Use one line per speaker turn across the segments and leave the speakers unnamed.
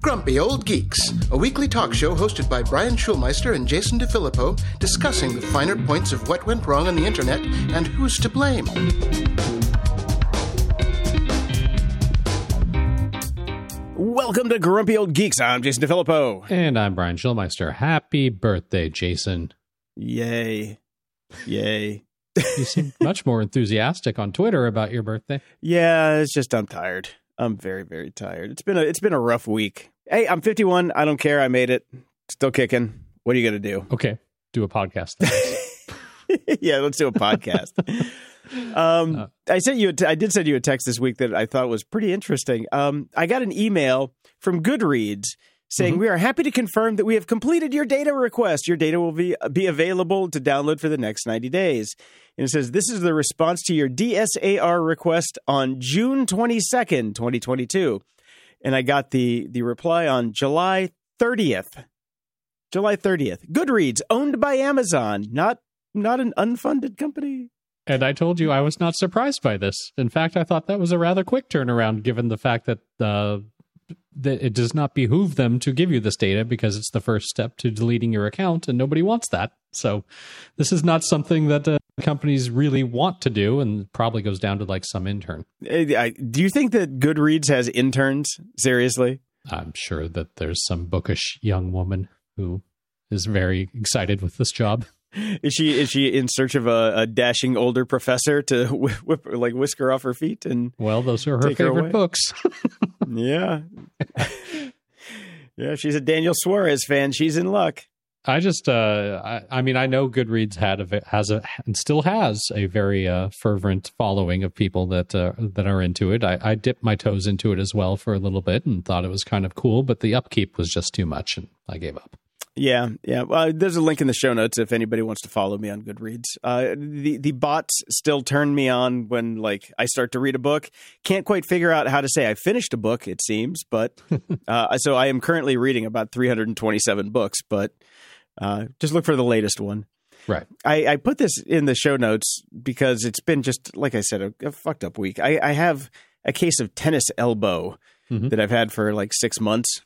Grumpy Old Geeks, a weekly talk show hosted by Brian Schulmeister and Jason DeFilippo, discussing the finer points of what went wrong on the internet and who's to blame.
Welcome to Grumpy Old Geeks. I'm Jason DeFilippo.
And I'm Brian Schulmeister. Happy birthday, Jason.
Yay. Yay.
You seem much more enthusiastic on Twitter about your birthday.
Yeah, it's just I'm tired. I'm very, very tired. It's been a it's been a rough week. Hey, I'm 51. I don't care. I made it. Still kicking. What are you gonna do?
Okay, do a podcast.
yeah, let's do a podcast. um,
Uh.
I sent you. A t- I did send you a text this week that I thought was pretty interesting. Um, I got an email from Goodreads saying
Mhm.
we are happy to confirm that we have completed your data request. Your data will be be available to download for the next 90 days. And it says this is the response to your DSAR request on June 22nd, 2022. And I got the the reply on July 30th. July 30th. Goodreads owned by Amazon, not not an unfunded company.
and I told you I was not surprised by this. In fact, I thought that was a rather quick turnaround, given the fact that uh, that it does not behoove them to give you this data because it's the first step to deleting your account, and nobody wants that. So, this is not something that uh, companies really want to do, and probably goes down to like some intern.
Eh, Do you think that Goodreads has interns? Seriously?
I'm sure that there's some bookish young woman who is very excited with this job.
Is she is she in search of a, a dashing older professor to whip, whip like whisk her off her feet and
Well, those are her
her
favorite
away.
books.
yeah, yeah. She's a Daniel Suarez fan. She's in luck.
I just, uh, I, I mean, I know Goodreads had a, has a and still has a very uh, fervent following of people that uh, that are into it. I, I dipped my toes into it as well for a little bit and thought it was kind of cool, but the upkeep was just too much, and I gave up.
Yeah, yeah. Well, there's a link in the show notes if anybody wants to follow me on Goodreads. Uh, the the bots still turn me on when like I start to read a book. Can't quite figure out how to say I finished a book. It seems, but uh, so I am currently reading about 327 books. But uh, just look for the latest one.
Right.
I, I put this in the show notes because it's been just like I said a, a fucked up week. I, I have a case of tennis elbow
Mhm.
that I've had for like six months.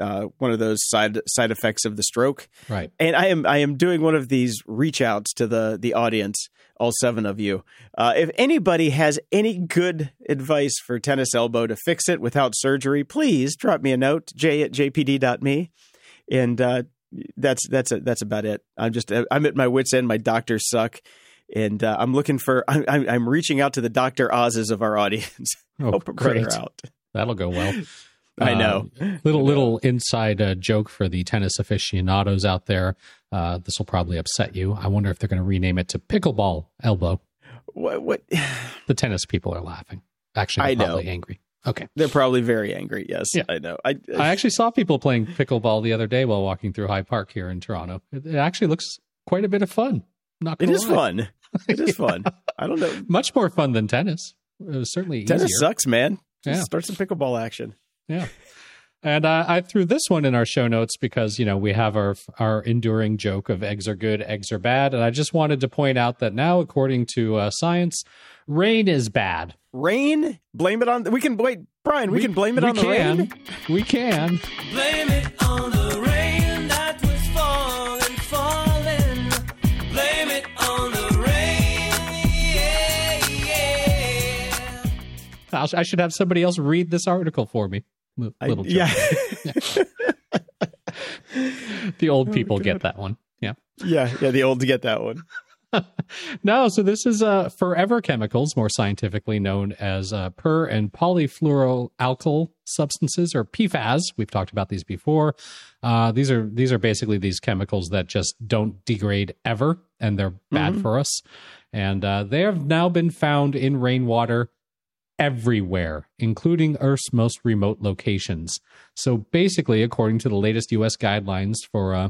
Uh, one of those side side effects of the stroke
Right.
and I am I am doing one of these reach outs to the the audience, all seven of you. Uh, if anybody has any good advice for tennis elbow to fix it without surgery, please drop me a note, j at jpd.me. And uh, that's that's a, that's about it. I'm just I'm at my wits end. My doctors suck, and uh, I'm looking for I'm, I'm reaching out to the Doctor Oz's of our audience.
Oh,
brother
great.
out.
That'll go well.
I
Uh,
know.
little little inside uh, joke for the tennis aficionados out there. Uh, this will probably upset you. I wonder if they're going to rename it to pickleball elbow.
What, what
The tennis people are laughing. Actually,
I know.
probably angry. Okay.
they're probably very angry. Yes,
Yeah.
I know. I,
I actually saw people playing pickleball the other day while walking through High Park here in Toronto. It, it actually looks quite a bit of fun. Not
it
gonna lie.
fun. It is fun. I don't know.
Much more fun than tennis. It was certainly
Tennis
easier.
sucks, man. Just
Yeah.
start some pickleball action.
Yeah. And uh, I threw this one in our show notes because you know we have our our enduring joke of eggs are good, eggs are bad, and I just wanted to point out that now, according to uh, science, rain is bad.
Rain? Blame it on. We can wait, Brian. We, can blame it
we
on the rain.
We can.
Blame it
I'll, I should have somebody else read this article for me. Li-
I-
Little joke.
yeah,
the old people get that one. Yeah.
yeah, yeah. The old get that one.
No, so this is uh, forever chemicals, more scientifically known as uh, per and polyfluoroalkyl substances, or PFAS. We've talked about these before. Uh, these are these are basically these chemicals that just don't degrade ever, and they're bad for us. And uh, they have now been found in rainwater everywhere, including Earth's most remote locations. So basically, according to the latest U.S. guidelines for uh,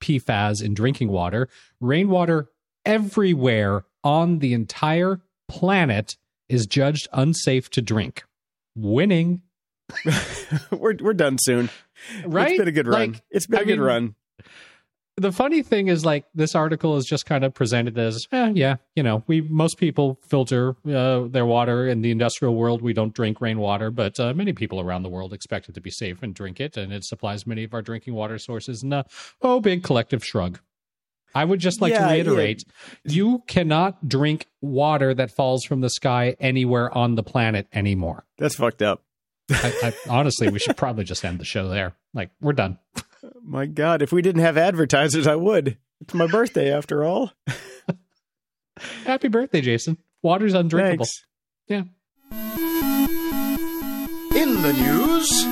PFAS in drinking water, rainwater everywhere on the entire planet is judged unsafe to drink. Winning,
we're we're done soon.
right?
It's been a good run.
Like,
it's been
I
a good
mean,
run.
The funny thing is like this article is just kind of presented as eh, yeah you know we most people filter uh, their water. In the industrial world we don't drink rainwater but uh, many people around the world expect it to be safe and drink it and it supplies many of our drinking water sources. And uh, oh big collective shrug. I would just like
Yeah,
to
yeah.
reiterate you cannot drink water that falls from the sky anywhere on the planet anymore.
That's fucked up.
I, I, honestly we should probably just end the show there. Like we're done
My God, if we didn't have advertisers, I would. It's my birthday after all.
happy birthday jason water's undrinkable
Thanks.
yeah
In the news,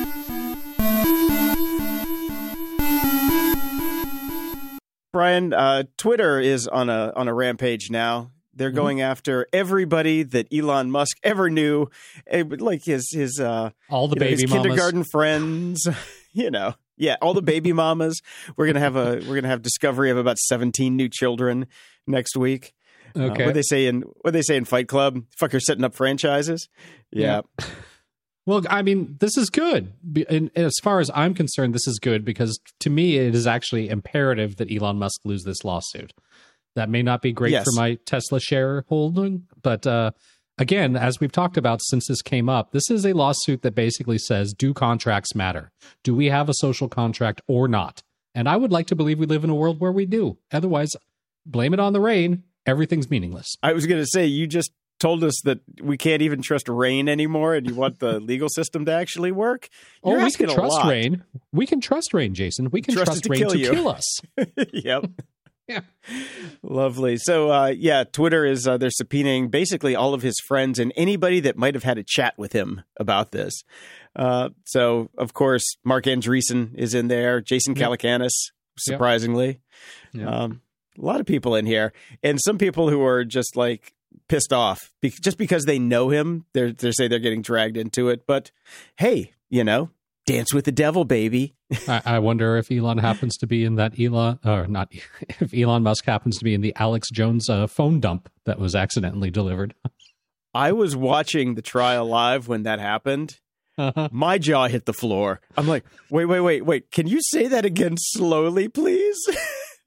Brian, uh, Twitter is on a on a rampage now. They're
Mm-hmm.
going after everybody that Elon Musk ever knew, eh, like his his uh,
all the
you know,
baby
his
mamas.
kindergarten friends. You know, yeah, all the baby mamas. We're gonna have a we're gonna have discovery of about seventeen new children next week. Uh,
Okay.
what they say in what they say in Fight Club? Fucker setting up franchises. Yeah.
well, I mean, this is good. And as far as I'm concerned, this is good because to me, it is actually imperative that Elon Musk lose this lawsuit. That may not be great
Yes.
for my Tesla shareholding, but uh, again, as we've talked about since this came up, this is a lawsuit that basically says, do contracts matter? Do we have a social contract or not? And I would like to believe we live in a world where we do. Otherwise, blame it on the rain. Everything's meaningless.
I was gonna say you just told us that we can't even trust rain anymore, and you want the legal system to actually work. Oh, You're
oh, we can trust rain. We can trust rain, Jason. We can
Trust
trust,
to
rain
kill
to kill us.
yep.
Yeah.
Lovely. So, uh, yeah, Twitter is uh, they're subpoenaing basically all of his friends and anybody that might have had a chat with him about this. Uh, so, of course, Marc Andreessen is in there. Jason
Yep.
Calacanis, surprisingly,
Yep.
um, a lot of people in here, and some people who are just like pissed off be- just because they know him. They're they say they're getting dragged into it, but hey, you know, dance with the devil, baby.
I, I wonder if Elon happens to be in that Elon, or not, if Elon Musk happens to be in the Alex Jones uh, phone dump that was accidentally delivered.
I was watching the trial live when that happened.
Uh-huh.
My jaw hit the floor. I'm like, wait, wait, wait, wait. Can you say that again slowly, please?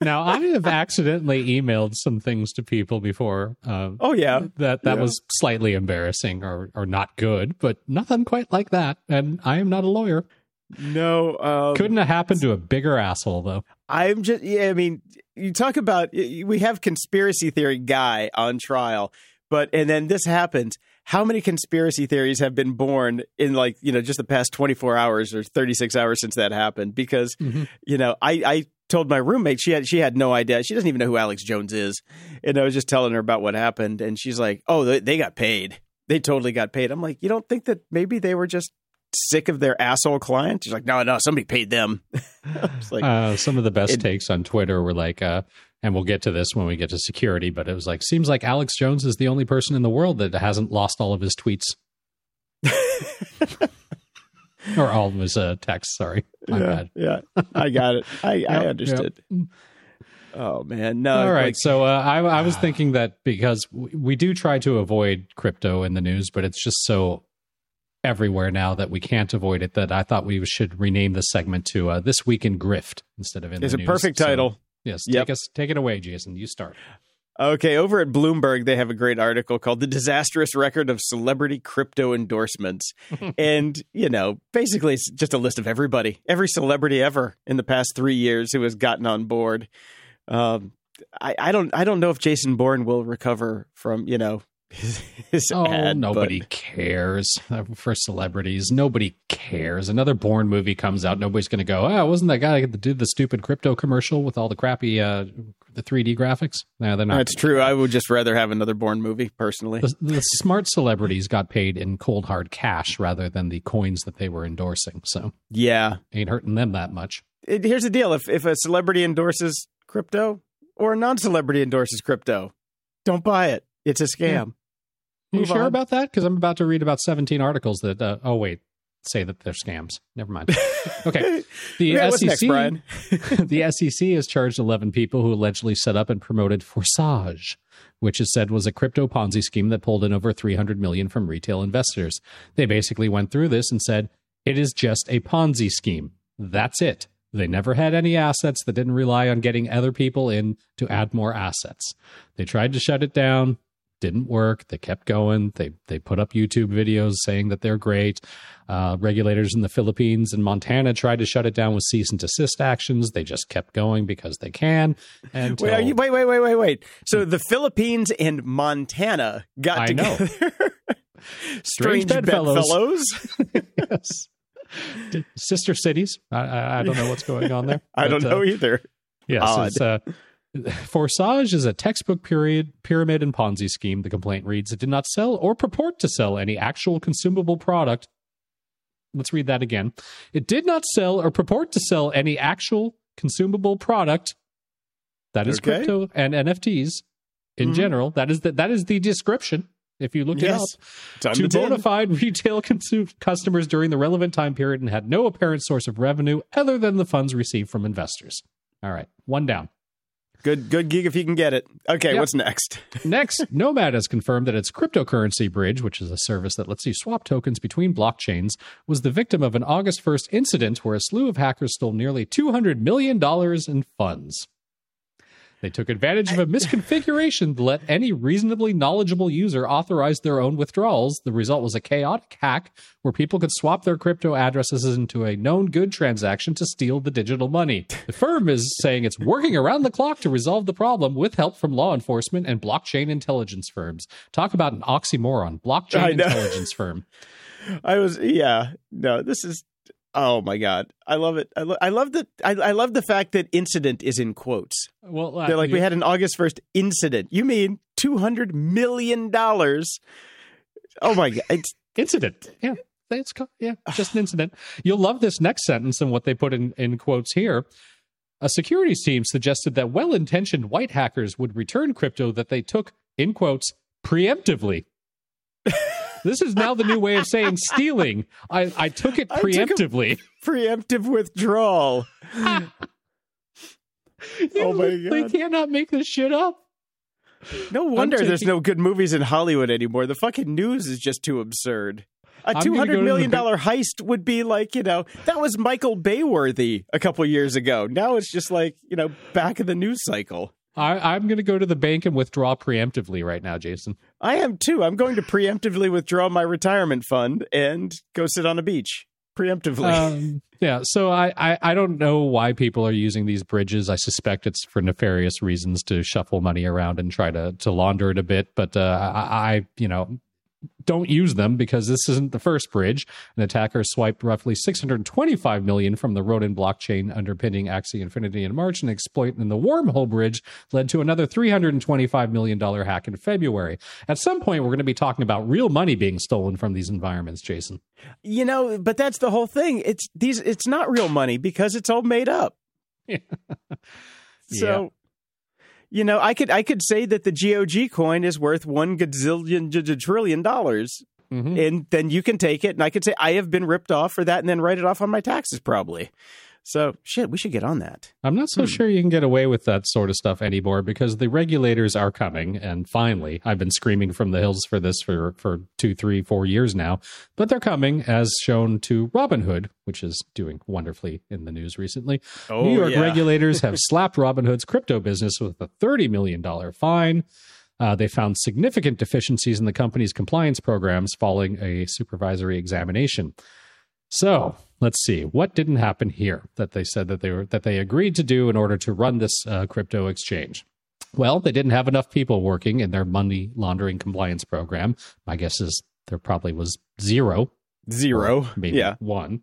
Now, I have accidentally emailed some things to people before. Uh,
oh yeah,
that that
Yeah.
was slightly embarrassing or or not good, but nothing quite like that. And I am not a lawyer.
no. Um,
Couldn't have happened to a bigger asshole though.
I'm just. Yeah, I mean, you talk about we have conspiracy theory guy on trial, but and then this happens. How many conspiracy theories have been born in like you know just the past 24 hours or 36 hours since that happened? Because
Mhm.
you know, I I told my roommate she had she had no idea. She doesn't even know who Alex Jones is, and I was just telling her about what happened, and she's like, "Oh, they, they got paid. They totally got paid." I'm like, "You don't think that maybe they were just sick of their asshole client?" She's like, "No, no, somebody paid them." Like,
Uh, some of the best
it-
takes on Twitter were like, uh, and we'll get to this when we get to security, but it was like, seems like Alex Jones is the only person in the world that hasn't lost all of his tweets or all of his uh, texts. Sorry, my
yeah,
bad.
yeah, I got it. I, I
Yep,
understood. Oh man, no.
all right,
like-
so uh, I, I was thinking that because we, we do try to avoid crypto in the news, but it's just so everywhere now that we can't avoid it. That I thought we should rename the segment to uh, "This Week in Grift" instead of in.
it's a
news.
perfect
So,
title.
yes,
Yep.
take us, take it away, Jason. You start.
Okay, over at Bloomberg, they have a great article called The Disastrous Record of Celebrity Crypto Endorsements. and, you know, basically it's just a list of everybody, every celebrity ever in the past three years who has gotten on board. Um, I, I don't I don't know if Jason Bourne will recover from, you know, his, his
Oh,
ad. but-
nobody cares for celebrities. Nobody cares. Another Bourne movie comes out. Nobody's going to go, oh, wasn't that guy that did the stupid crypto commercial with all the crappy, uh, the 3D graphics? No, they're not.
That's true. I would just rather have another Bourne movie, personally.
The, the smart celebrities got paid in cold hard cash rather than the coins that they were endorsing. So
Yeah.
ain't hurting them that much.
It, here's the deal if, if a celebrity endorses crypto or a non celebrity endorses crypto, don't buy it. It's a scam.
You
Move
sure
on.
about that? Because I'm about to read about 17 articles that, uh, oh, wait, say that they're scams. Never mind. Okay. The
what's
SEC,
next,
the SEC has charged 11 people who allegedly set up and promoted Forsage, which is said was a crypto Ponzi scheme that pulled in over 300 million from retail investors. They basically went through this and said it is just a Ponzi scheme. That's it. They never had any assets that didn't rely on getting other people in to add more assets. They tried to shut it down, didn't work. They kept going. They they put up YouTube videos saying that they're great. Uh, regulators in the Philippines and Montana tried to shut it down with cease and desist actions. They just kept going because they can. And
Wait, you, wait, wait, wait, wait, wait. So the Philippines and Montana got
I know.
together.
Strange bedfellows. yes. sister cities. I, I, I don't know what's going on there.
I don't
But, uh,
know either.
Yes,
Odd.
it's uh, Forsage is a textbook period pyramid and Ponzi scheme. The complaint reads: It did not sell or purport to sell any actual consumable product. Let's read that again. It did not sell or purport to sell any actual consumable product. That is
Okay.
crypto and NFTs in
Mhm.
general. That is the, that is the description. If you look
Yes.
it up,
on
to bona fide retail consu- customers during the relevant time period and had no apparent source of revenue other than the funds received from investors. All right, one down.
Good, good gig if you can get it. Okay,
Yep.
what's next?
Next, Nomad has confirmed that its cryptocurrency bridge, which is a service that lets you swap tokens between blockchains, was the victim of an August 1st incident where a slew of hackers stole nearly $200 million in funds. They took advantage of a misconfiguration to let any reasonably knowledgeable user authorize their own withdrawals. The result was a chaotic hack where people could swap their crypto addresses into a known good transaction to steal the digital money. The firm is saying it's working around the clock to resolve the problem with help from law enforcement and blockchain intelligence firms. Talk about an oxymoron. Blockchain intelligence firm.
I was, yeah, no, this is. Oh my god, I love it. I, lo- I love the. I, I love the fact that incident is in quotes.
Well, uh,
They're like,
you-
we had an August first incident. You mean two hundred million dollars? Oh my god, it's
incident. Yeah. It's yeah, just an incident. You'll love this next sentence and what they put in, in quotes here. A securities team suggested that well intentioned white hackers would return crypto that they took, in quotes, preemptively. this is now the new way of saying stealing. I, I took it
I took
preemptively.
preemptive withdrawal. Oh my god.
They cannot make this shit up.
No wonder there's no good movies in Hollywood anymore. The fucking news is just too absurd. A two
gonna go to
hundred million dollar heist would be like you know that was Michael Bayworthy a couple years ago. Now it's just like you know back in the news cycle.
I, I'm going to go to the bank and withdraw preemptively right now, Jason.
I am too. I'm going to preemptively withdraw my retirement fund and go sit on a beach preemptively.
um, yeah so I, I i don't know why people are using these bridges i suspect it's for nefarious reasons to shuffle money around and try to to launder it a bit but uh, I, I you know don't use them because this isn't the first bridge. An attacker swiped roughly 625 million from the Ronin blockchain underpinning Axie Infinity in March. An exploit in the Wormhole bridge led to another 325 million dollar hack in February. At some point, we're going to be talking about real money being stolen from these environments, Jason.
you know, but that's the whole thing. It's these. It's not real money because it's all made up. yeah. So, you know, I could I could say that the GOG coin is worth one gazillion j- j- trillion dollars,
Mhm.
and then you can take it, and I could say I have been ripped off for that, and then write it off on my taxes probably. So, shit, we should get on that.
I'm not so sure you can get away with that sort of stuff anymore because the regulators are coming. And finally, I've been screaming from the hills for this for, for two, three, four years now, but they're coming as shown to Robinhood, which is doing wonderfully in the news recently.
Oh,
New York
yeah.
regulators have slapped Robinhood's crypto business with a $30 million fine. Uh, they found significant deficiencies in the company's compliance programs following a supervisory examination. So let's see what didn't happen here that they said that they were that they agreed to do in order to run this uh, crypto exchange. Well, they didn't have enough people working in their money laundering compliance program. My guess is there probably was zero
Zero.
maybe
Yeah.
one.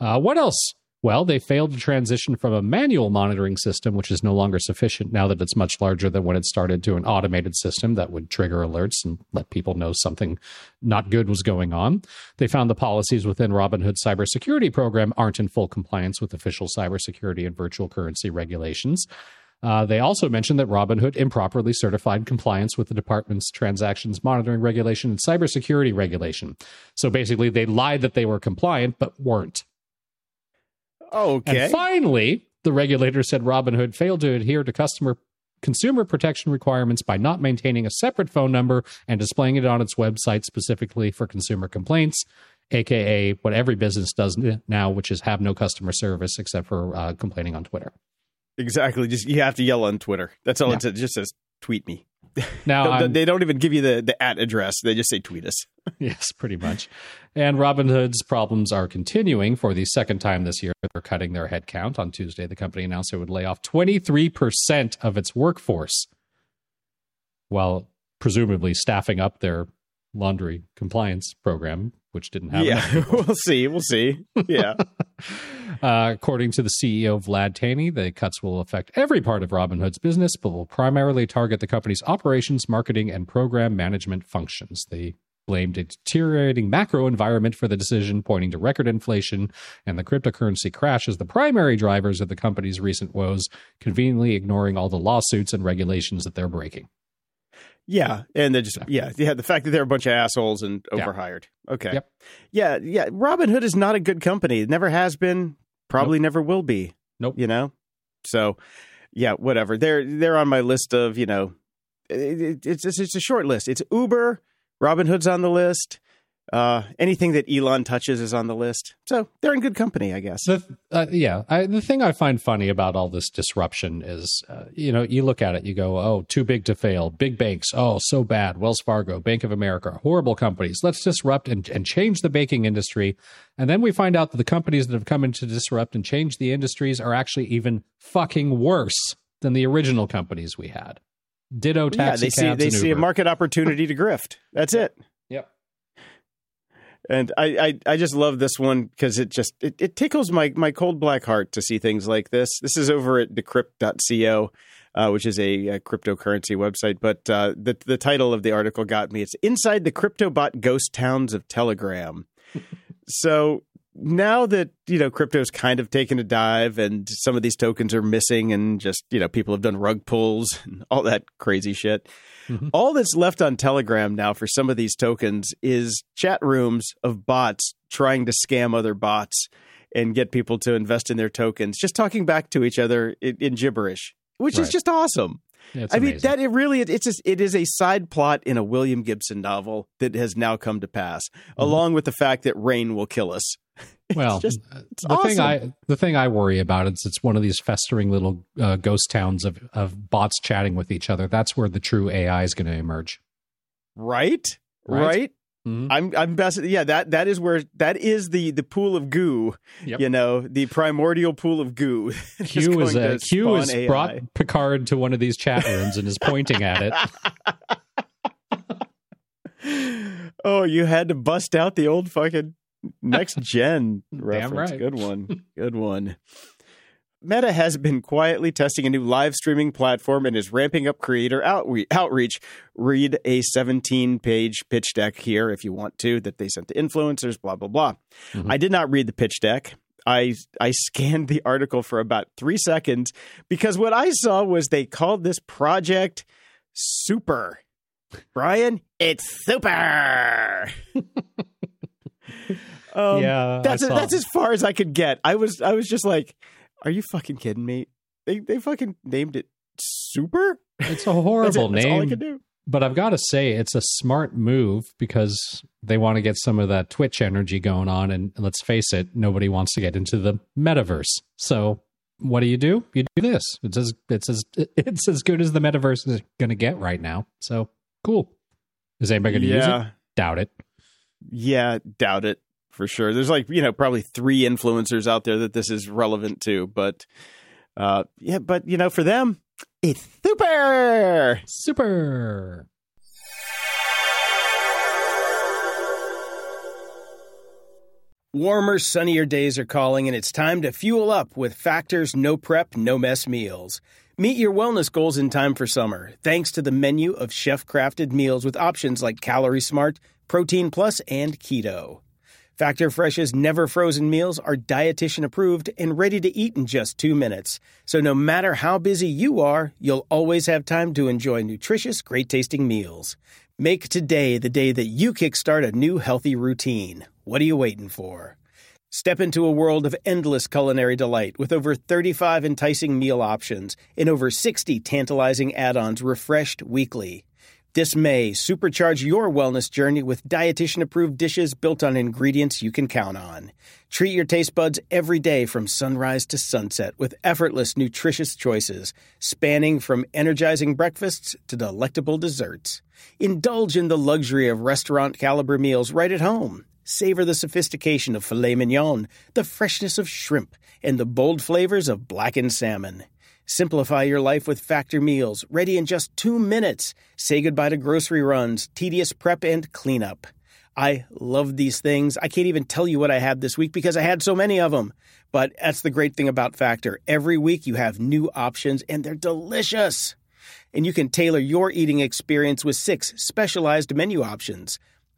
Uh, what else? Well, they failed to transition from a manual monitoring system, which is no longer sufficient now that it's much larger than when it started, to an automated system that would trigger alerts and let people know something not good was going on. They found the policies within Robinhood's cybersecurity program aren't in full compliance with official cybersecurity and virtual currency regulations. Uh, they also mentioned that Robinhood improperly certified compliance with the department's transactions monitoring regulation and cybersecurity regulation. So basically, they lied that they were compliant but weren't.
Okay.
And finally, the regulator said Robinhood failed to adhere to customer consumer protection requirements by not maintaining a separate phone number and displaying it on its website specifically for consumer complaints. aka what every business does now, which is have no customer service except for uh, complaining on Twitter.
Exactly. Just you have to yell on Twitter. That's all
Yeah.
it says. It just says tweet me.
Now,
Don't- they don't even give you the, the at address. They just say tweet us.
Yes, pretty much. And Robinhood's problems are continuing for the second time this year. They're cutting their headcount. On Tuesday, the company announced it would lay off 23% of its workforce while presumably staffing up their laundry compliance program, which didn't have
yeah, we'll see. We'll see. Yeah.
Uh, according to the CEO Vlad Tenev, the cuts will affect every part of Robinhood's business, but will primarily target the company's operations, marketing, and program management functions. They blamed a deteriorating macro environment for the decision, pointing to record inflation and the cryptocurrency crash as the primary drivers of the company's recent woes, conveniently ignoring all the lawsuits and regulations that they're breaking.
Yeah, and they're just yeah, yeah. The fact that they're a bunch of assholes and
Yeah.
overhired. Okay.
Yep.
Yeah, yeah. Robinhood is not a good company. It never has been. Probably never will be.
Nope.
You know. So, yeah, whatever. They're they're on my list of you know. It, it, it's it's a short list. It's Uber. Robinhood's on the list. Uh, anything that Elon touches is on the list. So they're in good company, I guess.
The, uh, yeah, I, the thing I find funny about all this disruption is, uh, you know, you look at it, you go, oh, too big to fail. Big banks, oh, so bad. Wells Fargo, Bank of America, horrible companies. Let's disrupt and, and change the banking industry. And then we find out that the companies that have come in to disrupt and change the industries are actually even fucking worse than the original companies we had. Ditto
yeah,
taxi
they see they see a market opportunity to grift. That's it.
Yep.
And I, I, I just love this one because it just it, it tickles my, my cold black heart to see things like this. This is over at decrypt.co, uh, which is a, a cryptocurrency website. But uh, the the title of the article got me. It's inside the CryptoBot ghost towns of Telegram. so now that you know crypto's kind of taken a dive and some of these tokens are missing and just you know people have done rug pulls and all that crazy shit
Mhm.
all that's left on telegram now for some of these tokens is chat rooms of bots trying to scam other bots and get people to invest in their tokens just talking back to each other in, in gibberish which is just awesome
Yeah,
I mean that it really it's a, it is a side plot in a William Gibson novel that has now come to pass,
Mm-hmm.
along with the fact that rain will kill us.
well,
just-
uh,
it's
the thing. I the thing I worry about is it's one of these festering little uh, ghost towns of of bots chatting with each other. That's where the true AI is going to emerge.
Right?
Right.
Right?
Mhm.
I'm I'm best yeah, that that is where that is the the pool of goo.
Yep.
You know, the primordial pool of goo.
Q is a, Q has
AI.
brought Picard to one of these chat rooms and is pointing at it.
oh, you had to bust out the old fucking next gen reference.
right.
Good one. Good one. Meta has been quietly testing a new live streaming platform and is ramping up creator outre- outreach. Read a 17 page pitch deck here if you want to that they sent to influencers, blah, blah, blah.
Mhm.
I did not read the pitch deck. I I scanned the article for about three seconds because what I saw was they called this project Super. Brian, it's super. um,
yeah,
that's
saw-
that's as far as I could get. I was I was just like, are you fucking kidding me? They they fucking named it Super.
it's a
That's,
horrible
it. That's all I
name.
could do.
But I've got to say, it's a smart move because they want to get some of that Twitch energy going on. And let's face it, nobody wants to get into the metaverse. So what do you do? You do this. It's as it's as it's as good as the metaverse is going to get right now. So cool. Is anybody going to use it? Doubt it.
Yeah, doubt it for sure. There's like you know probably three influencers out there that this is relevant to, but uh, yeah, but you know for them, it's super.
Super.
Warmer, sunnier days are calling, and it's time to fuel up with Factor's no prep, no mess meals. Meet your wellness goals in time for summer, thanks to the menu of chef crafted meals with options like Calorie Smart, Protein Plus, and Keto. Factor Fresh's never frozen meals are dietitian approved and ready to eat in just two minutes. So no matter how busy you are, you'll always have time to enjoy nutritious, great tasting meals. Make today the day that you kickstart a new healthy routine. What are you waiting for? Step into a world of endless culinary delight with over 35 enticing meal options and over 60 tantalizing add ons refreshed weekly. This May, supercharge your wellness journey with dietitian approved dishes built on ingredients you can count on. Treat your taste buds every day from sunrise to sunset with effortless, nutritious choices, spanning from energizing breakfasts to delectable desserts. Indulge in the luxury of restaurant caliber meals right at home. Savor the sophistication of filet mignon, the freshness of shrimp, and the bold flavors of blackened salmon. Simplify your life with Factor meals, ready in just two minutes. Say goodbye to grocery runs, tedious prep, and cleanup. I love these things. I can't even tell you what I had this week because I had so many of them. But that's the great thing about Factor. Every week you have new options and they're delicious. And you can tailor your eating experience with six specialized menu options.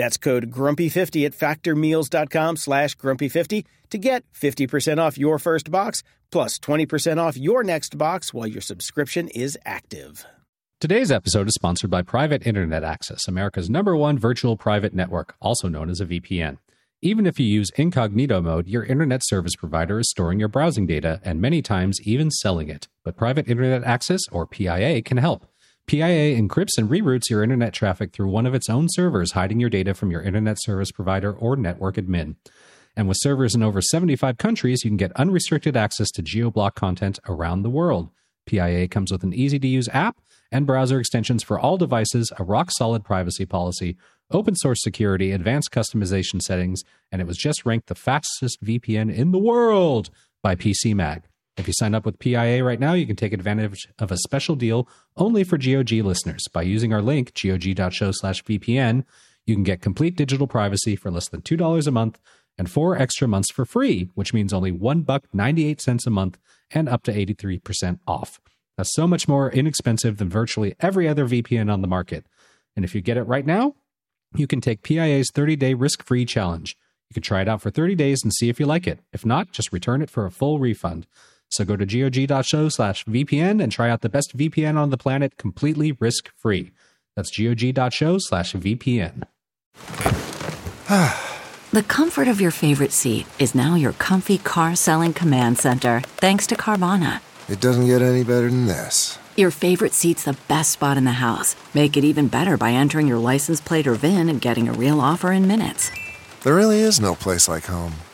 That's code grumpy50 at factormeals.com slash grumpy50 to get 50% off your first box plus 20% off your next box while your subscription is active.
Today's episode is sponsored by Private Internet Access, America's number one virtual private network, also known as a VPN. Even if you use incognito mode, your internet service provider is storing your browsing data and many times even selling it. But Private Internet Access, or PIA, can help. PIA encrypts and reroutes your internet traffic through one of its own servers, hiding your data from your internet service provider or network admin. And with servers in over 75 countries, you can get unrestricted access to geoblock content around the world. PIA comes with an easy to use app and browser extensions for all devices, a rock solid privacy policy, open source security, advanced customization settings, and it was just ranked the fastest VPN in the world by PC Mag. If you sign up with PIA right now, you can take advantage of a special deal only for GOG listeners. By using our link, gog.show slash VPN, you can get complete digital privacy for less than $2 a month and four extra months for free, which means only one buck 98 cents a month and up to 83% off. That's so much more inexpensive than virtually every other VPN on the market. And if you get it right now, you can take PIA's 30-day risk-free challenge. You can try it out for 30 days and see if you like it. If not, just return it for a full refund. So go to gog.show slash VPN and try out the best VPN on the planet completely risk-free. That's gog.show slash VPN.
The comfort of your favorite seat is now your comfy car selling command center, thanks to Carvana.
It doesn't get any better than this.
Your favorite seat's the best spot in the house. Make it even better by entering your license plate or VIN and getting a real offer in minutes.
There really is no place like home.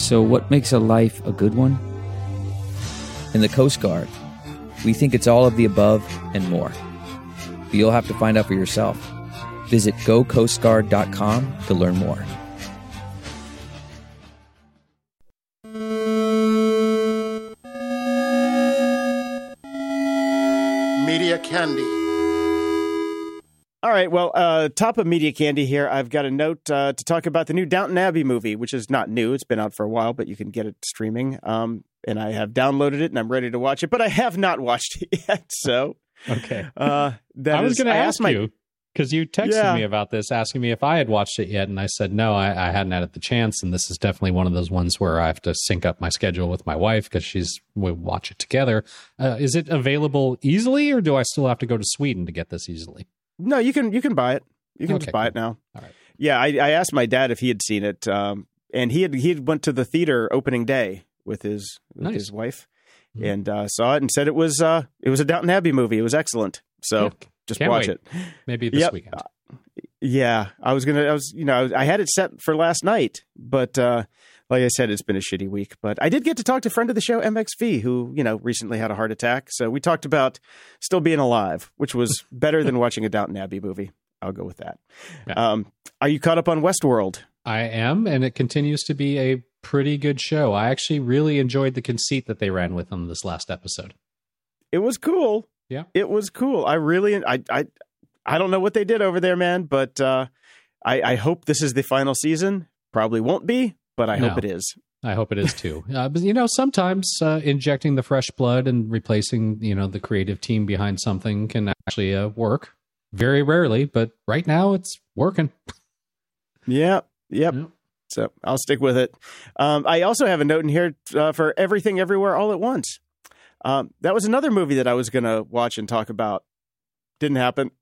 So, what makes a life a good one? In the Coast Guard, we think it's all of the above and more. But you'll have to find out for yourself. Visit gocoastguard.com to learn more.
Media Candy.
Right, well, uh, top of media candy here. I've got a note uh, to talk about the new Downton Abbey movie, which is not new. It's been out for a while, but you can get it streaming. Um, and I have downloaded it and I'm ready to watch it, but I have not watched it yet. So,
Okay.
uh, that
I was going to ask
my-
you because you texted
Yeah.
me about this, asking me if I had watched it yet, and I said no, I, I hadn't had the chance. And this is definitely one of those ones where I have to sync up my schedule with my wife because she's we watch it together. Uh, is it available easily, or do I still have to go to Sweden to get this easily?
No, you can you can buy it. You can
Okay,
just buy it now.
All right.
Yeah, I, I asked my dad if he had seen it, um, and he had he had went to the theater opening day with his with
Nice.
his wife,
Mhm.
and uh, saw it and said it was uh, it was a Downton Abbey movie. It was excellent. So
Yeah,
just watch
wait.
it.
Maybe this
Yep.
weekend.
Yeah, I was gonna. I was you know I had it set for last night, but uh, like I said, it's been a shitty week. But I did get to talk to a friend of the show, MXV, who you know recently had a heart attack. So we talked about still being alive, which was better than watching a Downton Abbey movie. I'll go with that.
Yeah.
Um, are you caught up on Westworld?
I am, and it continues to be a pretty good show. I actually really enjoyed the conceit that they ran with on this last episode.
It was cool.
Yeah.
It was cool. I really I I I don't know what they did over there, man, but uh I I hope this is the final season. Probably won't be, but I hope it is.
I hope it is too. Uh, but you know, sometimes uh, injecting the fresh blood and replacing, you know, the creative team behind something can actually uh, work. Very rarely, but right now it's working.
Yeah. Yep.
Yeah.
So I'll stick with it. Um, I also have a note in here uh, for Everything Everywhere All at Once. Um, that was another movie that I was going to watch and talk about. Didn't happen.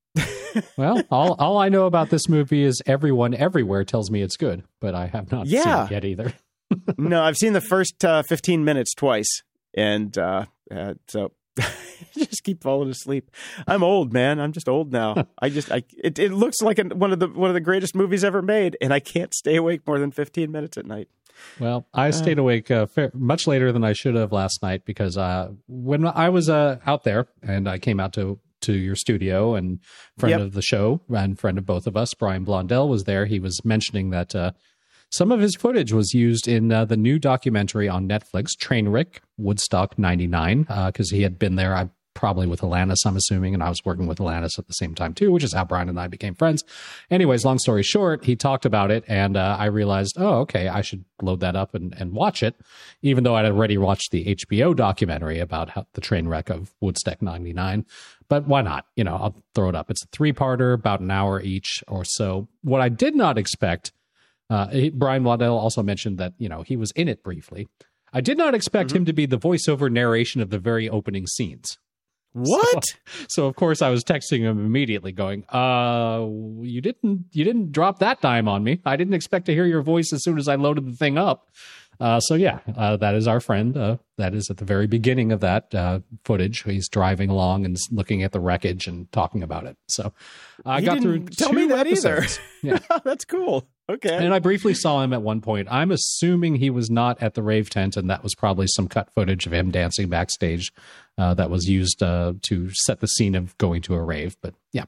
Well, all all I know about this movie is everyone everywhere tells me it's good, but I have not seen it yet either.
no, I've seen the first uh, 15 minutes twice. And uh, uh, so just keep falling asleep. I'm old, man. I'm just old now. I just, I, it, it looks like an, one of the one of the greatest movies ever made, and I can't stay awake more than 15 minutes at night.
Well, I stayed awake uh, fair, much later than I should have last night because uh, when I was uh, out there and I came out to to your studio and friend
Yep.
of the show and friend of both of us, Brian Blondell was there. He was mentioning that uh, some of his footage was used in uh, the new documentary on Netflix, Trainwreck Woodstock '99, because he had been there. I probably with Alanis, I'm assuming, and I was working with Alanis at the same time too, which is how Brian and I became friends. Anyways, long story short, he talked about it, and uh, I realized, oh, okay, I should load that up and, and watch it, even though I'd already watched the HBO documentary about how, the train wreck of Woodstock '99. But why not? You know, I'll throw it up. It's a three-parter, about an hour each or so. What I did not expect, uh, Brian Waddell also mentioned that you know he was in it briefly. I did not expect him to be the voiceover narration of the very opening scenes.
What?
So of course I was texting him immediately, going, "Uh, you didn't you didn't drop that dime on me. I didn't expect to hear your voice as soon as I loaded the thing up." Uh, so yeah, uh, that is our friend. Uh, that is at the very beginning of that uh, footage. He's driving along and looking at the wreckage and talking about it. So I
He
got through.
tell
two
me that either.
episodes. Yeah.
That's cool. Okay.
And I briefly saw him at one point. I'm assuming he was not at the rave tent, and that was probably some cut footage of him dancing backstage uh, that was used uh, to set the scene of going to a rave. But yeah,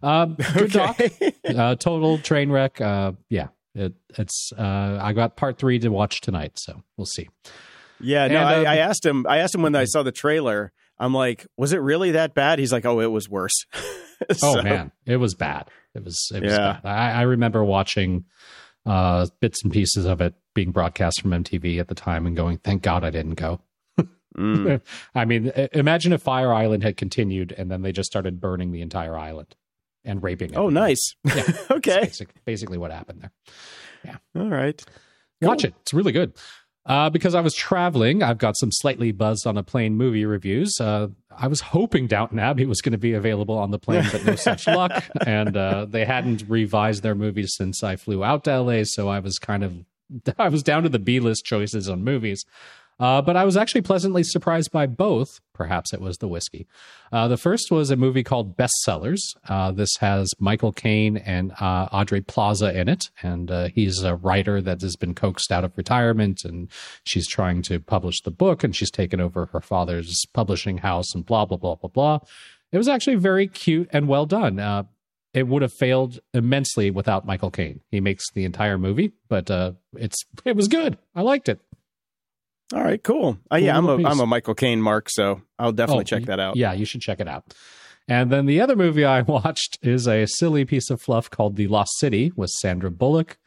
um, good doc. Uh, total train wreck. Uh, yeah, it, it's. Uh, I got part three to watch tonight, so we'll see.
Yeah, no, I,
um,
I asked him. I asked him when I saw the trailer. I'm like, was it really that bad? He's like, oh, it was worse.
Oh man, it was bad. It was. It was
Yeah.
bad. I, I remember watching uh, bits and pieces of it being broadcast from MTV at the time, and going, "Thank God I didn't go."
mm.
I mean, imagine if Fire Island had continued and then they just started burning the entire island and raping.
Oh,
everyone.
nice.
Yeah.
okay.
Basic, basically what happened there. Yeah.
All right.
Watch it; it's really good. Uh, because I was traveling, I've got some slightly buzzed on a plane movie reviews. Uh, I was hoping Downton Abbey was going to be available on the plane, but no such luck. And uh, they hadn't revised their movies since I flew out to LA, so I was kind of I was down to the B list choices on movies. Uh, but I was actually pleasantly surprised by both. Perhaps it was the whiskey. Uh, the first was a movie called Bestsellers. Uh, this has Michael Caine and uh, Aubrey Plaza in it, and uh, he's a writer that has been coaxed out of retirement, and she's trying to publish the book, and she's taken over her father's publishing house, and blah blah blah blah blah. It was actually very cute and well done. Uh, it would have failed immensely without Michael Caine. He makes the entire movie, but uh, it's it was good. I liked it.
All right. Cool. Uh, yeah, I'm a am a Michael Caine mark, so I'll definitely
Oh,
check that out.
Yeah, you should check it out. And then the other movie I watched is a silly piece of fluff called The Lost City with Sandra Bullock.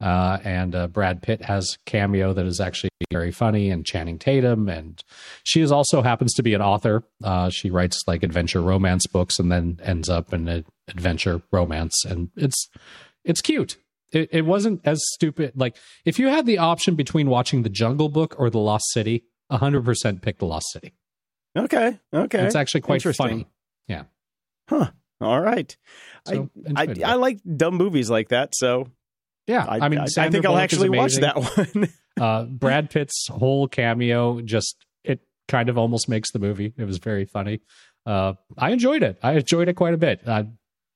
Uh, and uh, Brad Pitt has cameo that is actually very funny, and Channing Tatum. And she is also happens to be an author. Uh, she writes like adventure romance books and then ends up in an adventure romance. And it's it's cute. It, it wasn't as stupid. Like if you had the option between watching The Jungle Book or The Lost City, 100% pick The Lost City.
Okay. Okay.
It's actually quite funny. Yeah.
Huh. All right.
So,
I,
it.
I like dumb movies like that, so
yeah,
I,
I, mean,
I, I think I'll actually watch that one.
uh, Brad Pitt's whole cameo just it kind of almost makes the movie. It was very funny. Uh, I enjoyed it. I enjoyed it quite a bit. Uh,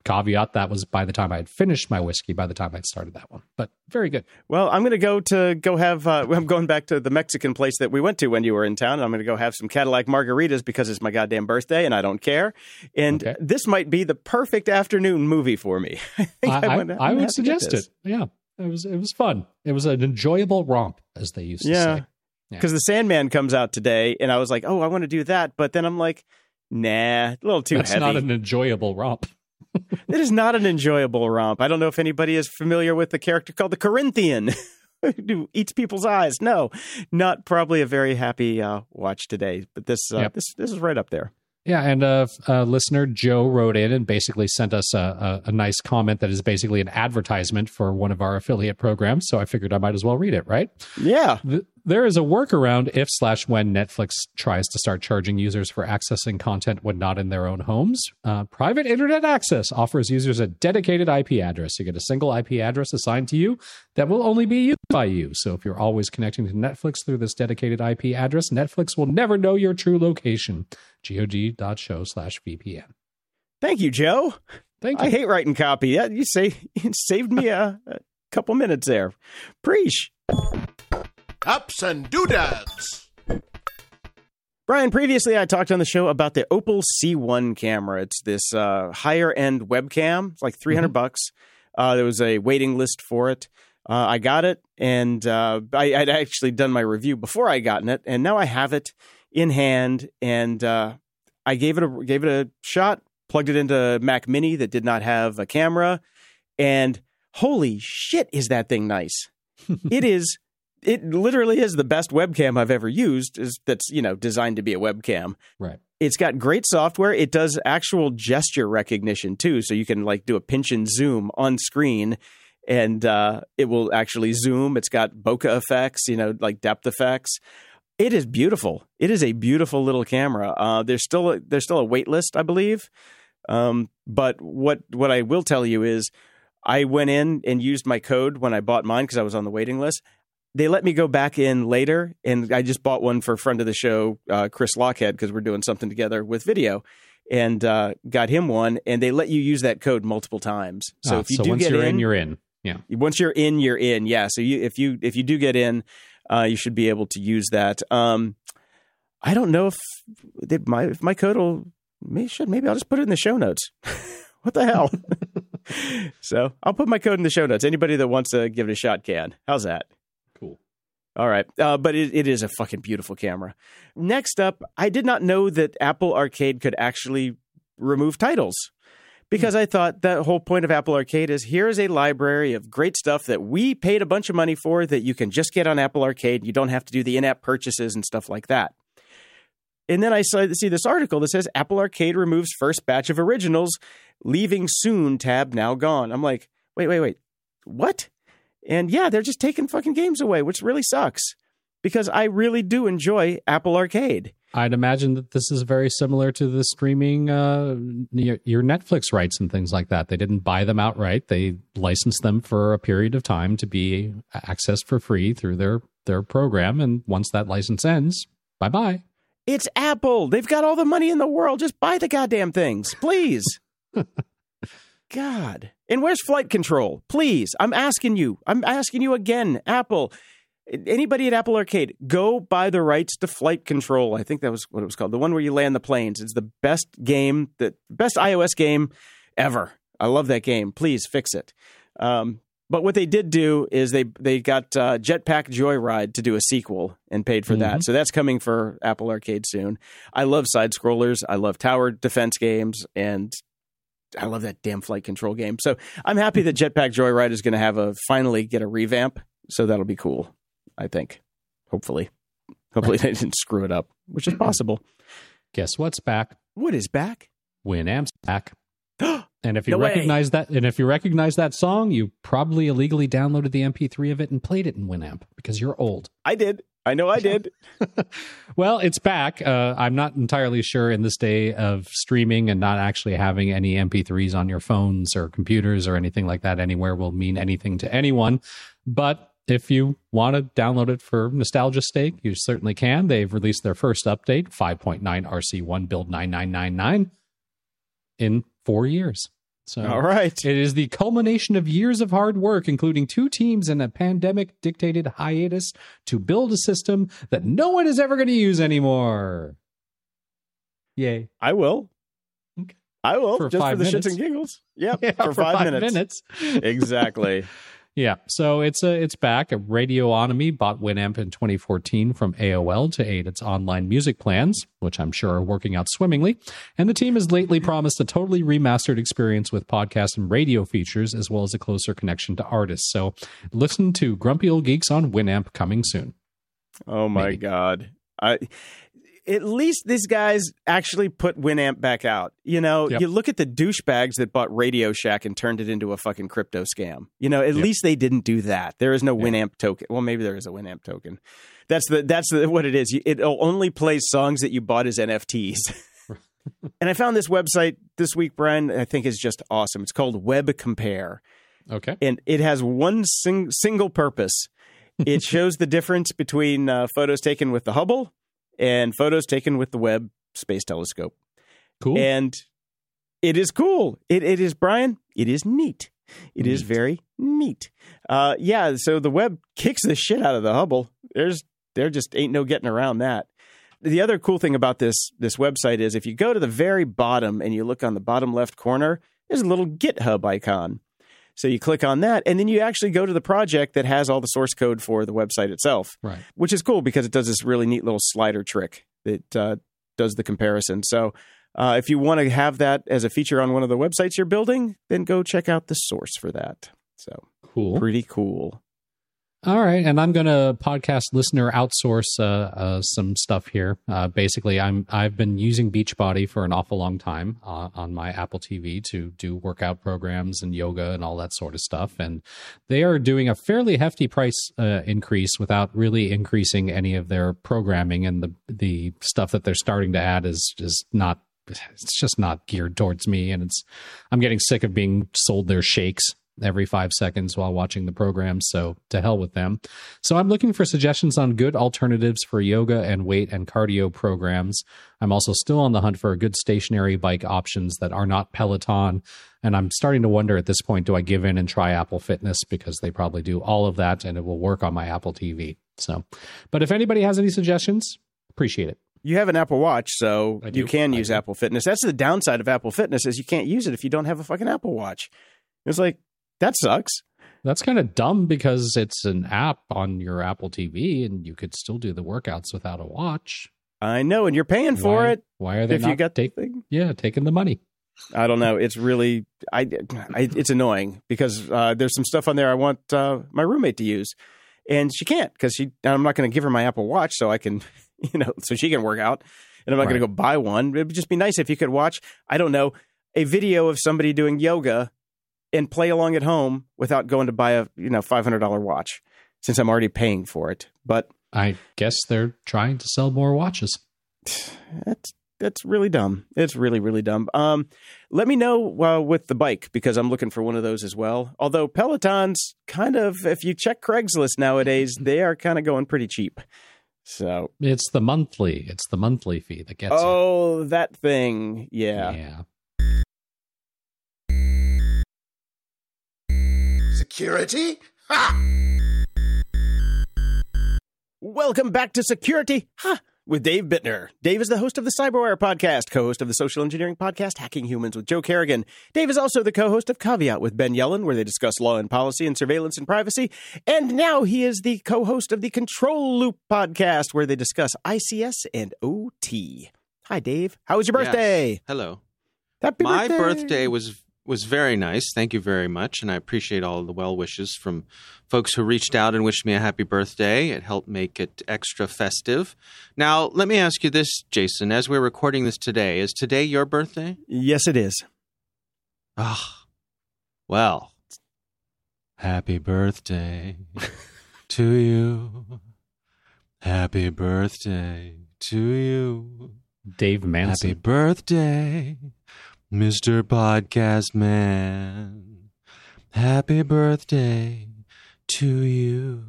caveat that was by the time I had finished my whiskey. By the time I'd started that one, but very good.
well, I'm going to go to go have. Uh, I'm going back to the Mexican place that we went to when you were in town. I'm going to go have some Cadillac margaritas because it's my goddamn birthday and I don't care. And
Okay.
this might be the perfect afternoon movie for me. I
I, I, I would
to
suggest it. Yeah, it was it was fun. It was an enjoyable romp, as they used to
Yeah.
say. Yeah.
Because the Sandman comes out today, and I was like, oh, I want to do that. But then I'm like, nah, a little too
That's
heavy.
not an enjoyable romp.
It is not an enjoyable romp. I don't know if anybody is familiar with the character called the Corinthian who eats people's eyes. No, not probably a very happy uh, watch today. But this, uh,
Yep.
this, this is right up there.
Yeah, and a, a listener Joe wrote in and basically sent us a, a, a nice comment that is basically an advertisement for one of our affiliate programs. So I figured I might as well read it. Right.
Yeah,
Th- There is a workaround if slash when Netflix tries to start charging users for accessing content when not in their own homes. Uh, private internet access offers users a dedicated IP address. You get a single IP address assigned to you that will only be used by you. So if you're always connecting to Netflix through this dedicated IP address, Netflix will never know your true location. gog.show slash VPN.
thank you, Joe.
Thank you.
I hate writing copy. Yeah, you say you saved me a, a couple minutes there. Preach.
Ups and doodads.
Brian, previously I talked on the show about the Opal C1 camera. It's this uh, higher end webcam. It's like 300 bucks. Uh, there was a waiting list for it. Uh, I got it, and uh, I, I'd actually done my review before I gotten it, and now I have it in hand. And uh, I gave it a gave it a shot. Plugged it into Mac Mini that did not have a camera, and holy shit, is that thing nice! it is it literally is the best webcam I've ever used. Is that's you know designed to be a webcam.
Right.
It's got great software. It does actual gesture recognition too, so you can like do a pinch and zoom on screen, and uh, it will actually zoom. It's got bokeh effects, you know, like depth effects. It is beautiful. It is a beautiful little camera. Uh, there's still a, there's still a wait list, I believe. Um, but what what I will tell you is, I went in and used my code when I bought mine because I was on the waiting list they let me go back in later, and I just bought one for a friend of the show, uh, Chris Lochhead, because we're doing something together with video, and uh, got him one. And they let you use that code multiple times. So
Ah,
if you
so
do
once
get
you're
in,
in, you're in. Yeah.
once you're in, you're in. Yeah. So you if you if you do get in, uh, you should be able to use that. Um, I don't know if they, my if my code will. Maybe should maybe I'll just put it in the show notes. what the hell? so I'll put my code in the show notes. Anybody that wants to give it a shot can. How's that? All right. Uh, but it, it is a fucking beautiful camera. Next up, I did not know that Apple Arcade could actually remove titles because I thought that whole point of Apple Arcade is here is a library of great stuff that we paid a bunch of money for that you can just get on Apple Arcade. You don't have to do the in app purchases and stuff like that. And then I saw, see this article that says Apple Arcade removes first batch of originals, leaving soon tab now gone. I'm like, wait, wait, wait. What? And yeah, they're just taking fucking games away, which really sucks because I really do enjoy Apple Arcade.
I'd imagine that this is very similar to the streaming, uh, your, your Netflix rights and things like that. They didn't buy them outright; they licensed them for a period of time to be accessed for free through their their program. And once that license ends, bye bye.
It's Apple. They've got all the money in the world. Just buy the goddamn things, please. God. And where's flight control? Please. I'm asking you. I'm asking you again, Apple. Anybody at Apple Arcade, go buy the rights to flight control. I think that was what it was called. The one where you land the planes. It's the best game, the best iOS game ever. I love that game. Please fix it. Um, but what they did do is they they got uh, Jetpack Joyride to do a sequel and paid for that. So that's coming for Apple Arcade soon. I love side scrollers. I love tower defense games, and I love that damn flight control game. So I'm happy that Jetpack Joyride is going to have a finally get a revamp. So that'll be cool. I think. Hopefully, hopefully they didn't screw it up, which is possible.
Guess what's back?
What is back?
Winamp's back. And if you
No way.
recognize that, and if you recognize that song, you probably illegally downloaded the MP3 of it and played it in Winamp because you're old.
I did. I know I did.
Well, it's back. Uh, I'm not entirely sure in this day of streaming and not actually having any MP3s on your phones or computers or anything like that anywhere will mean anything to anyone. But if you want to download it for nostalgia's sake, you certainly can. They've released their first update, 5.9 RC1 build 9999, in four years. So
All right.
it is the culmination of years of hard work, including two teams and a pandemic dictated hiatus to build a system that no one is ever going to use anymore. Yay.
I will.
Okay.
I will
For
just for the
minutes.
shits and giggles. Yep,
Yeah,
for, five, minutes. exactly.
Yeah, so it's a it's back. A Radionomy bought Winamp in 2014 from AOL to aid its online music plans, which I'm sure are working out swimmingly. And the team has lately promised a totally remastered experience with podcast and radio features, as well as a closer connection to artists. So listen to Grumpy Old Geeks on Winamp coming soon.
Oh my
Maybe.
god. I at least these guys actually put Winamp back out. You know,
Yep.
you look at the douchebags that bought Radio Shack and turned it into a fucking crypto scam. You know, at
Yep.
least they didn't do that. There is no
Yeah.
Winamp token. Well, maybe there is a Winamp token. That's the that's the, what it is. It only plays songs that you bought as NFTs. and I found this website this week, Brian. I think is just awesome. It's called WebbCompare
Okay.
and it has one sing- single purpose. It shows the difference between uh, photos taken with the Hubble and photos taken with the Webb Space Telescope.
Cool.
And it is cool. It, it is, Brian, it is neat. It is
Neat.
very neat. Uh, yeah, so the Webb kicks the shit out of the Hubble. There's there just ain't no getting around that. The other cool thing about this this website is if you go to the very bottom and you look on the bottom left corner, there's a little GitHub icon. So you click on that, and then you actually go to the project that has all the source code for the website itself,
right.
which is cool because it does this really neat little slider trick that uh, does the comparison. So uh, if you want to have that as a feature on one of the websites you're building, then go check out the source for that. So
Cool.
pretty cool.
All right, and I'm going to podcast listener outsource uh, uh, some stuff here. Uh, basically, I'm I've been using Beachbody for an awful long time uh, on my Apple TV to do workout programs and yoga and all that sort of stuff, and they are doing a fairly hefty price uh, increase without really increasing any of their programming, and the the stuff that they're starting to add is is not. It's just not geared towards me, and it's. I'm getting sick of being sold their shakes every five seconds while watching the program. So to hell with them. So I'm looking for suggestions on good alternatives for yoga and weight and cardio programs. I'm also still on the hunt for good stationary bike options that are not Peloton. And I'm starting to wonder at this point do I give in and try Apple Fitness because they probably do all of that and it will work on my Apple TV. So, but if anybody has any suggestions, appreciate it.
You have an Apple Watch, so you can
I
use
do.
Apple Fitness. That's the downside of Apple Fitness is you can't use it if you don't have a fucking Apple Watch. It's like that sucks.
That's kind of dumb because it's an app on your Apple TV and you could still do the workouts without a watch.
I know, and you're paying for
Why-
it
Why are they
if
not
you got the
take,
thing.
yeah, taking the money?
I don't know. It's really, I, I it's annoying because uh, there's some stuff on there I want uh, my roommate to use, and she can't because she. I'm not going to give her my Apple Watch so I can, you know, so she can work out, and I'm not going to go buy one. It would just be nice if you could watch. I don't know a video of somebody doing yoga and play along at home without going to buy a you know five hundred dollar watch since I'm already paying for it. But
I guess they're trying to sell more watches.
that's that's really dumb. It's really really dumb. Um, let me know uh, with the bike because I'm looking for one of those as well. Although Peloton's kind of, if you check Craigslist nowadays, they are kind of going pretty cheap. So
It's the monthly. It's the monthly fee that gets
oh, that thing, yeah.
Yeah.
Security? Ha!
Welcome back to Security huh, with Dave Bittner. Dave is the host of the Cyberwire podcast, co host of the social engineering podcast Hacking Humans with Joe Carrigan. Dave is also the co host of Caveat with Ben Yellen, where they discuss law and policy and surveillance and privacy. And now he is the co host of the Control Loop podcast, where they discuss ICS and OT. Hi, Dave. How was your
Yes.
birthday?
Hello.
Happy
My
birthday.
birthday was was very nice. Thank you very much, and I appreciate all the well wishes from folks who reached out and wished me a happy birthday. It helped make it extra festive. Now, let me ask you this, Jason. As we're recording this today, is today your birthday?
Yes, it is.
Ah, well, happy birthday to you. Happy birthday to you.
Dave Manson.
Happy birthday, Mr. Podcast Man. Happy birthday to you.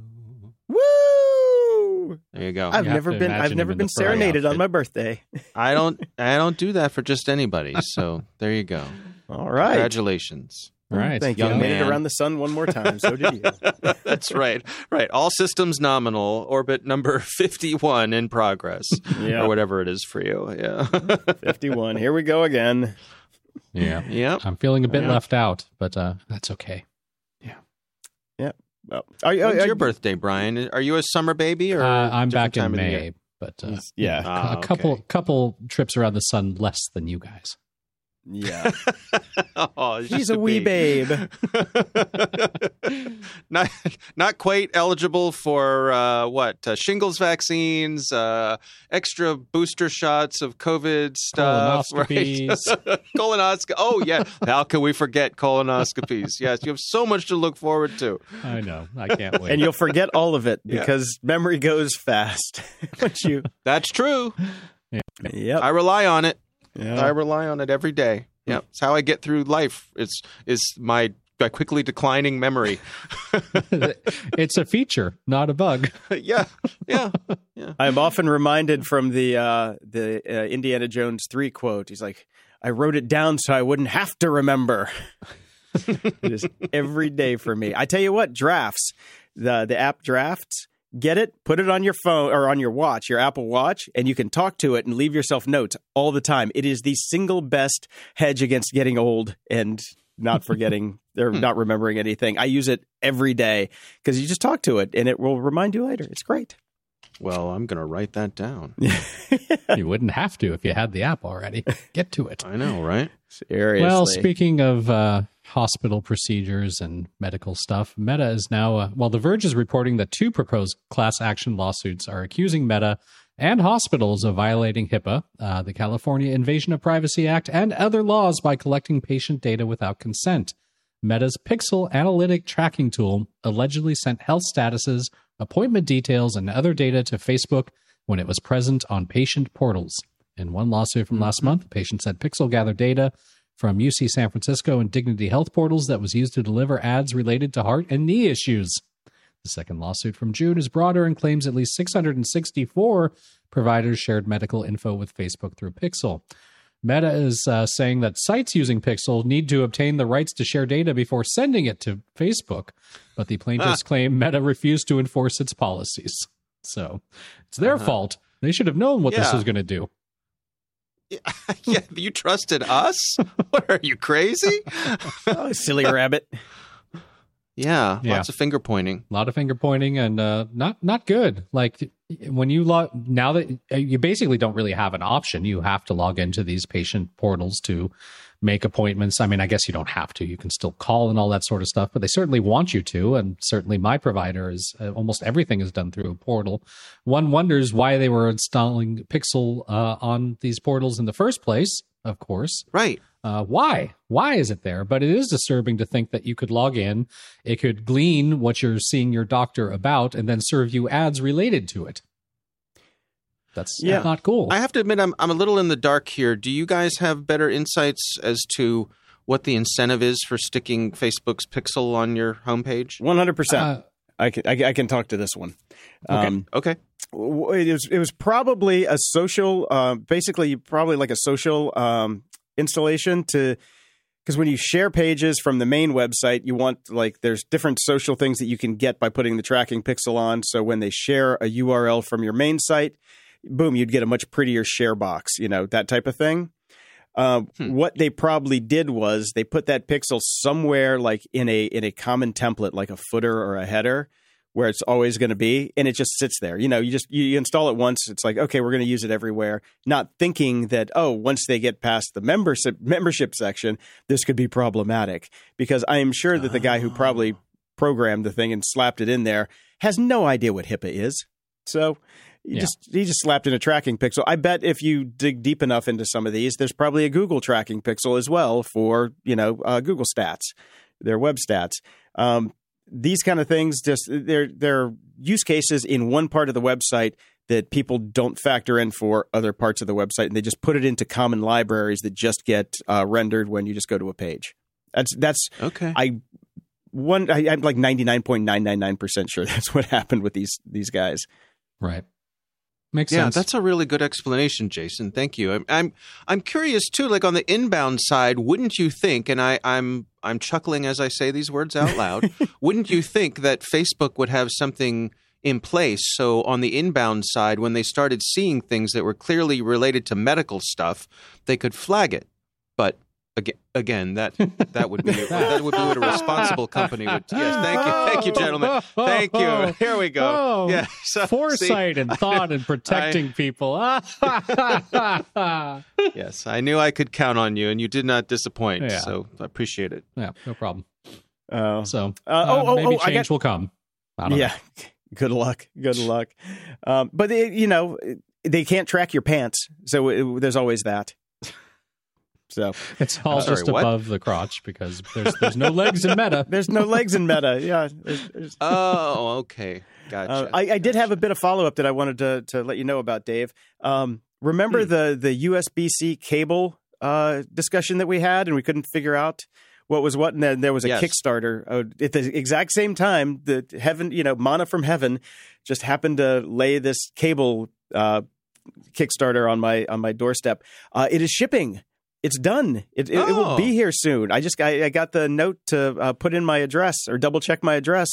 Woo!
There you go.
I've
You have
never
to
been. I've
him
never
in
been
the furry
serenaded on
outfit.
my birthday.
I don't I don't do that for just anybody. So there you go.
All right.
Congratulations.
right.
Thank
young
you. I made it
man.
around the sun one more time. So did you.
That's right. Right. All systems nominal. Orbit number 51 in progress.
Yeah.
Or whatever it is for you. Yeah.
51. Here we go again.
Yeah.
yeah.
I'm feeling a bit
Yeah.
left out, but uh, that's okay.
Yeah. Yeah. Well, are, you-
When's
are-
your birthday, Brian? Are you a summer baby or
Uh, I'm back in
time of the year?
May, but uh,
Yeah.
Ah,
a couple
okay.
couple trips around the sun less than you guys.
Yeah.
oh, it's
She's
just
a wee
bee.
babe.
not not quite eligible for uh, what uh, shingles vaccines, uh, extra booster shots of COVID stuff,
Colonoscopies.
right? Colonoscopy. Oh yeah, how can we forget colonoscopies? Yes, you have so much to look forward to.
I know. I can't wait.
and you'll forget all of it
Yeah.
because memory goes fast. Once you,
That's true.
yep.
I rely on it. I rely on it every day. Yeah, it's how I get through life. It's is my my quickly declining memory.
it's a feature, not a bug.
yeah, yeah.
I'm often reminded from the uh, the uh, Indiana Jones three quote. He's like, "I wrote it down so I wouldn't have to remember." it is every day for me. I tell you what, drafts the the app drafts. Get it, put it on your phone or on your watch, your Apple Watch, and you can talk to it and leave yourself notes all the time. It is the single best hedge against getting old and not forgetting or not remembering anything. I use it every day because you just talk to it and it will remind you later. It's great.
Well, I'm going to write that down.
you wouldn't have to if you had the app already. Get to it.
I know, right?
Seriously.
Well, speaking of uh, hospital procedures and medical stuff, Meta is now, uh, well, The Verge is reporting that two proposed class action lawsuits are accusing Meta and hospitals of violating HIPAA, uh, the California Invasion of Privacy Act, and other laws by collecting patient data without consent. Meta's Pixel analytic tracking tool allegedly sent health statuses, appointment details, and other data to Facebook when it was present on patient portals. In one lawsuit from last month, the patient said Pixel gathered data from UC San Francisco and Dignity Health portals that was used to deliver ads related to heart and knee issues. The second lawsuit from June is broader and claims at least 664 providers shared medical info with Facebook through Pixel. Meta is uh, saying that sites using Pixel need to obtain the rights to share data before sending it to Facebook, but the plaintiffs claim Meta refused to enforce its policies. So it's their fault. They should have known what this was going to do.
yeah, you trusted us? what are you crazy?
oh, silly rabbit.
Yeah,
Yeah.
lots of finger pointing.
A lot of finger pointing and uh, not not good. Like when you log now that uh, you basically don't really have an option, you have to log into these patient portals to make appointments. I mean, I guess you don't have to. You can still call and all that sort of stuff, but they certainly want you to. And certainly, my provider is uh, almost everything is done through a portal. One wonders why they were installing Pixel uh, on these portals in the first place. Of course,
Right.
uh, why? Why is it there? But it is disturbing to think that you could log in, it could glean what you're seeing your doctor about, and then serve you ads related to it. That's
Yeah.
not cool.
I have to admit, I'm I'm a little in the dark here. Do you guys have better insights as to what the incentive is for sticking Facebook's Pixel on your homepage?
One hundred percent.
Uh,
I can I, I can talk to this one.
Okay.
Um,
okay.
it was it was probably a social, uh, basically probably like a social um, installation to because when you share pages from the main website, you want like there's different social things that you can get by putting the tracking pixel on. So when they share a URL from your main site, boom, you'd get a much prettier share box, you know that type of thing. Uh, What they probably did was they put that pixel somewhere like in a in a common template, like a footer or a header, where it's always going to be, and it just sits there. You know, you just you, you install it once. It's like okay, we're going to use it everywhere, not thinking that oh, once they get past the membership membership section, this could be problematic. Because I am sure that the guy who probably programmed the thing and slapped it in there has no idea what HIPAA is. So you
Yeah.
just he just slapped in a tracking pixel. I bet if you dig deep enough into some of these, there's probably a Google tracking pixel as well for you know uh, Google Stats, their web stats. Um, these kind of things just they're they're use cases in one part of the website that people don't factor in for other parts of the website, and they just put it into common libraries that just get uh, rendered when you just go to a page. That's that's
Okay.
I one I, I'm like ninety nine point nine nine nine percent sure that's what happened with these these guys.
right. Makes
yeah,
sense.
that's a really good explanation, Jason. Thank you. I'm, I'm I'm curious too. Like on the inbound side, wouldn't you think? And I, I'm I'm chuckling as I say these words out loud. wouldn't you think that Facebook would have something in place so on the inbound side, when they started seeing things that were clearly related to medical stuff, they could flag it. But again, again. That that would be that would be what a responsible company would. Yes, thank you, thank you, gentlemen. Thank you. Here we go.
Oh,
yeah, so, see,
foresight and thought and protecting people.
yes, I knew I could count on you, and you did not disappoint.
Yeah.
So I appreciate it.
Yeah, no problem.
Oh,
So
Uh, oh,
uh,
oh,
maybe
oh, I
change
got-
will come. I don't
yeah. Good luck. Good luck. Um, but they, you know, they can't track your pants, so it, there's always that. So.
It's all
sorry,
just
what?
above the crotch because there's there's no legs in meta.
there's no legs in meta. Yeah. There's, there's,
Oh, okay, gotcha.
Uh, I, I did have a bit of follow up that I wanted to to let you know about, Dave. Um, remember
Hmm.
the the USB C cable uh, discussion that we had, and we couldn't figure out what was what, and then there was a
Yes.
Kickstarter uh, at the exact same time. The heaven, you know, Mana from Heaven, just happened to lay this cable uh, Kickstarter on my on my doorstep. Uh, it is shipping. It's done. It, it, it will
Oh.
be here soon. I just I, I got the note to uh, put in my address or double check my address,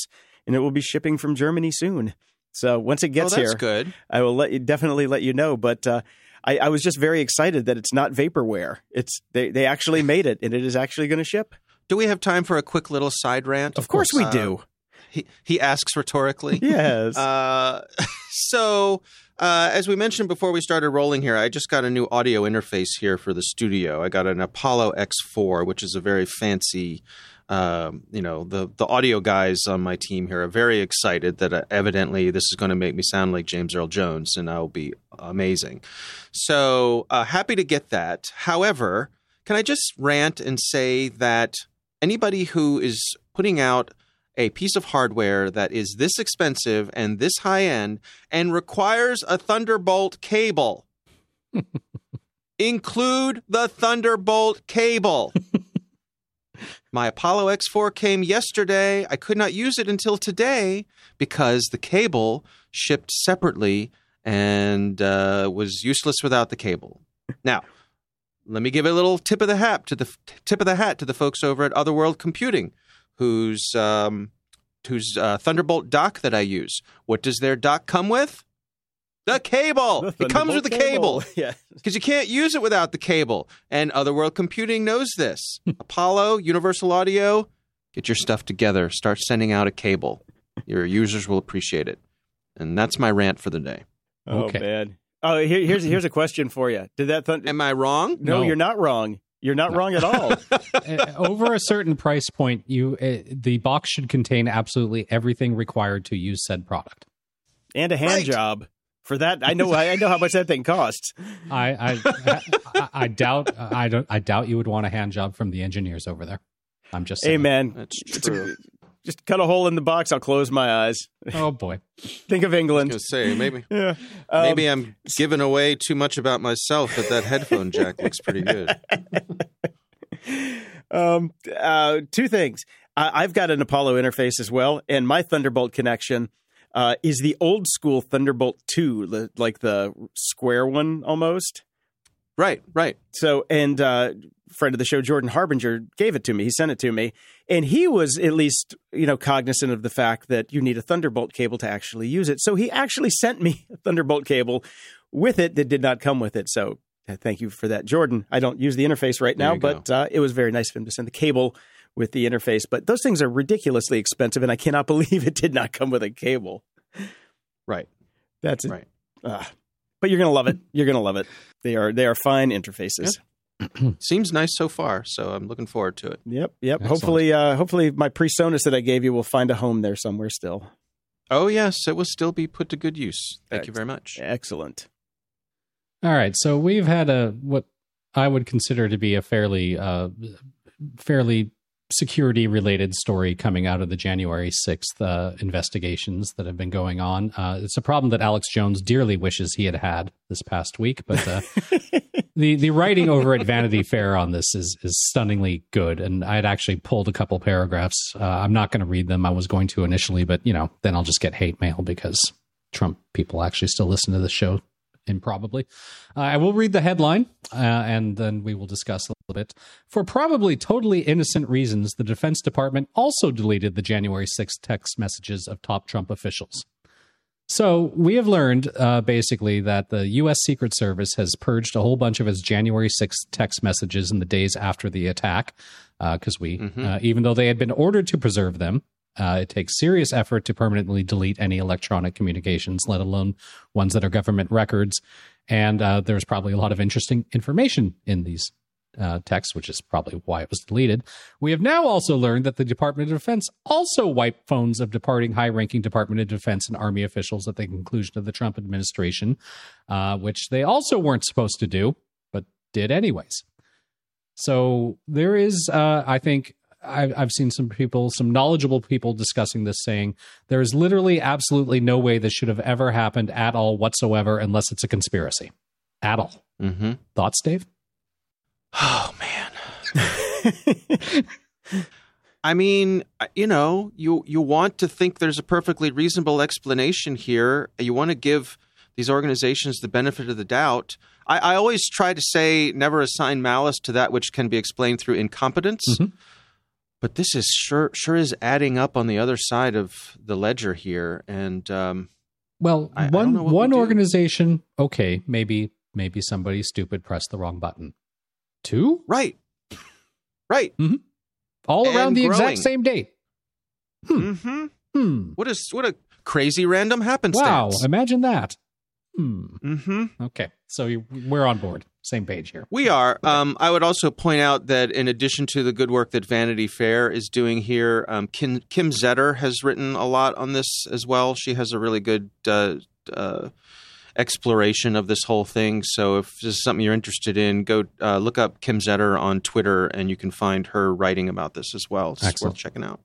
and it will be shipping from Germany soon. So once it
oh,
gets
that's
here,
good.
I will let you definitely let you know. But uh, I, I was just very excited that it's not vaporware. It's they they actually made it, and it is actually going to ship.
Do we have time for a quick little side rant?
Of course we
Uh,
do.
He he asks rhetorically.
Yes.
Uh, so, uh, as we mentioned before we started rolling here, I just got a new audio interface here for the studio. I got an Apollo X4, which is a very fancy. Um, you know, the the audio guys on my team here are very excited that uh, evidently this is going to make me sound like James Earl Jones, and I'll be amazing. So uh, happy to get that. However, can I just rant and say that anybody who is putting out a piece of hardware that is this expensive and this high end and requires a Thunderbolt cable. Include the Thunderbolt cable. My Apollo X4 came yesterday. I could not use it until today because the cable shipped separately and uh, was useless without the cable. Now, let me give a little tip of the hat to the tip of the hat to the folks over at Otherworld Computing, whose um, whose uh, Thunderbolt dock that I use. What does their dock come with? The cable.
The
it comes with the
Thunderbolt
cable
Yeah.
because you can't use it without the cable. And Otherworld Computing knows this. Apollo, Universal Audio, get your stuff together. Start sending out a cable. Your users will appreciate it. And that's my rant for the day.
Oh
Okay.
man. Oh, here, here's here's a question for you. Did that thunder?
Am I wrong?
no,
No.
you're not wrong. You're not wrong at all.
Uh, over a certain price point, you uh, the box should contain absolutely everything required to use said product.
and a hand
Right.
job for that. I know. I know how much that thing costs.
I I, I, I doubt I don't I doubt you would want a hand job from the engineers over there. I'm just saying.
Hey man,
That's
It's a-
true.
Just cut a hole in the box. I'll close my eyes.
Oh boy.
Think of
I was
England.
going to say, maybe.
Yeah. Um,
Maybe I'm giving away too much about myself, but that headphone jack looks pretty good.
um, uh, two things. I, I've got an Apollo interface as well, and my Thunderbolt connection uh, is the old school Thunderbolt 2, the, like the square one almost.
Right, right.
So, and uh, friend of the show, Jordan Harbinger, gave it to me. He sent it to me, and he was at least, you know, cognizant of the fact that you need a Thunderbolt cable to actually use it. So he actually sent me a Thunderbolt cable with it that did not come with it. So uh, thank you for that, Jordan. I don't use the interface right now, but uh, it was very nice of him to send the cable with the interface. But those things are ridiculously expensive, and I cannot believe it did not come with a cable.
Right.
That's it.
Right.
Uh, but you're gonna love it. You're gonna love it. They are they are fine interfaces.
Seems nice so far, so I'm looking forward to it.
Yep, yep.
Excellent.
Hopefully, uh, hopefully, my PreSonus that I gave you will find a home there somewhere still.
Oh, yes, it will still be put to good use. Thank you very much.
Excellent.
All right, so we've had a what I would consider to be a fairly uh, fairly security related story coming out of the January 6th uh, investigations that have been going on. Uh, it's a problem that Alex Jones dearly wishes he had had this past week, but uh, the the writing over at Vanity Fair on this is is stunningly good, and I had actually pulled a couple paragraphs. Uh, I'm not going to read them. I was going to initially, but you know, then I'll just get hate mail because Trump people actually still listen to the show. Improbably, uh, I will read the headline uh, and then we will discuss a little bit. For probably totally innocent reasons, the Defense Department also deleted the January 6th text messages of top Trump officials. So we have learned uh, basically that the U.S. Secret Service has purged a whole bunch of its January 6th text messages in the days after the attack, because we, uh, even though they had been ordered to preserve them, uh, it takes serious effort to permanently delete any electronic communications, let alone ones that are government records. And uh, there's probably a lot of interesting information in these uh, texts, which is probably why it was deleted. We have now also learned that the Department of Defense also wiped phones of departing high ranking Department of Defense and Army officials at the conclusion of the Trump administration, uh, which they also weren't supposed to do, but did anyways. So there is, uh, I think, I've, I've seen some people, some knowledgeable people discussing this, saying there is literally absolutely no way this should have ever happened at all whatsoever, unless it's a conspiracy. At all.
Mm-hmm.
Thoughts, Dave?
Oh man. I mean, you know, you you want to think there's a perfectly reasonable explanation here. You want to give these organizations the benefit of the doubt. I, I always try to say never assign malice to that which can be explained through incompetence.
Mhm.
But this is sure sure is adding up on the other side of the ledger here, and um,
Well,
I- I
one
we
one
do.
organization, okay, maybe maybe somebody stupid pressed the wrong button. Two,
right, right. mm-hmm.
all
And
around the
growing.
exact same date.
hmm
Mm-hmm.
What is what a crazy random happenstance.
Wow! Imagine that. Hmm.
Mm-hmm.
Okay, so we're on board, same page here.
We are. Um, I would also point out that in addition to the good work that Vanity Fair is doing here, um, Kim, Kim Zetter has written a lot on this as well. She has a really good uh, uh, exploration of this whole thing. So if this is something you're interested in, go uh, look up Kim Zetter on Twitter, and you can find her writing about this as well. It's
Excellent.
worth checking out.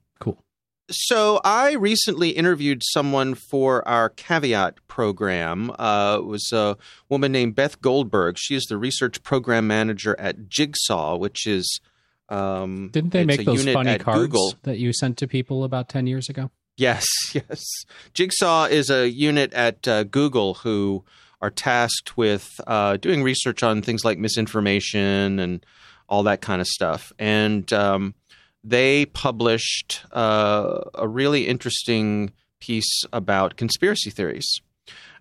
So I recently interviewed someone for our Caveat program. Uh, it was a woman named Beth Goldberg. She is the research program manager at Jigsaw, which is um,
Didn't they make those funny cards
Google.
that you sent to people about ten years ago?
Yes, yes. Jigsaw is a unit at uh, Google who are tasked with uh, doing research on things like misinformation and all that kind of stuff. And um, they published uh, a really interesting piece about conspiracy theories.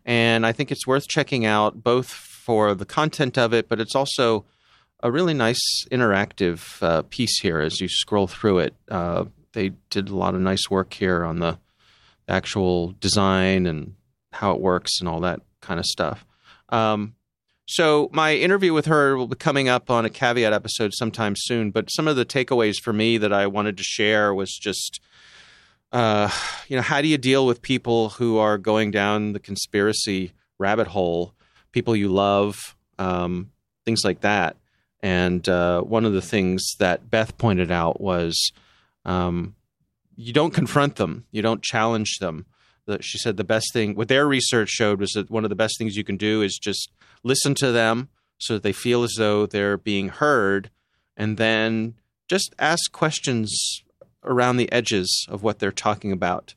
And I think it's worth checking out both for the content of it, but it's also a really nice interactive uh, piece here as you scroll through it. Uh, they did a lot of nice work here on the actual design and how it works and all that kind of stuff. Um, so my interview with her will be coming up on a caveat episode sometime soon. But some of the takeaways for me that I wanted to share was just, uh, you know, how do you deal with people who are going down the conspiracy rabbit hole? People you love, um, things like that. And uh, one of the things that Beth pointed out was um, you don't confront them, you don't challenge them. She said the best thing, what their research showed was that one of the best things you can do is just listen to them so that they feel as though they're being heard, and then just ask questions around the edges of what they're talking about.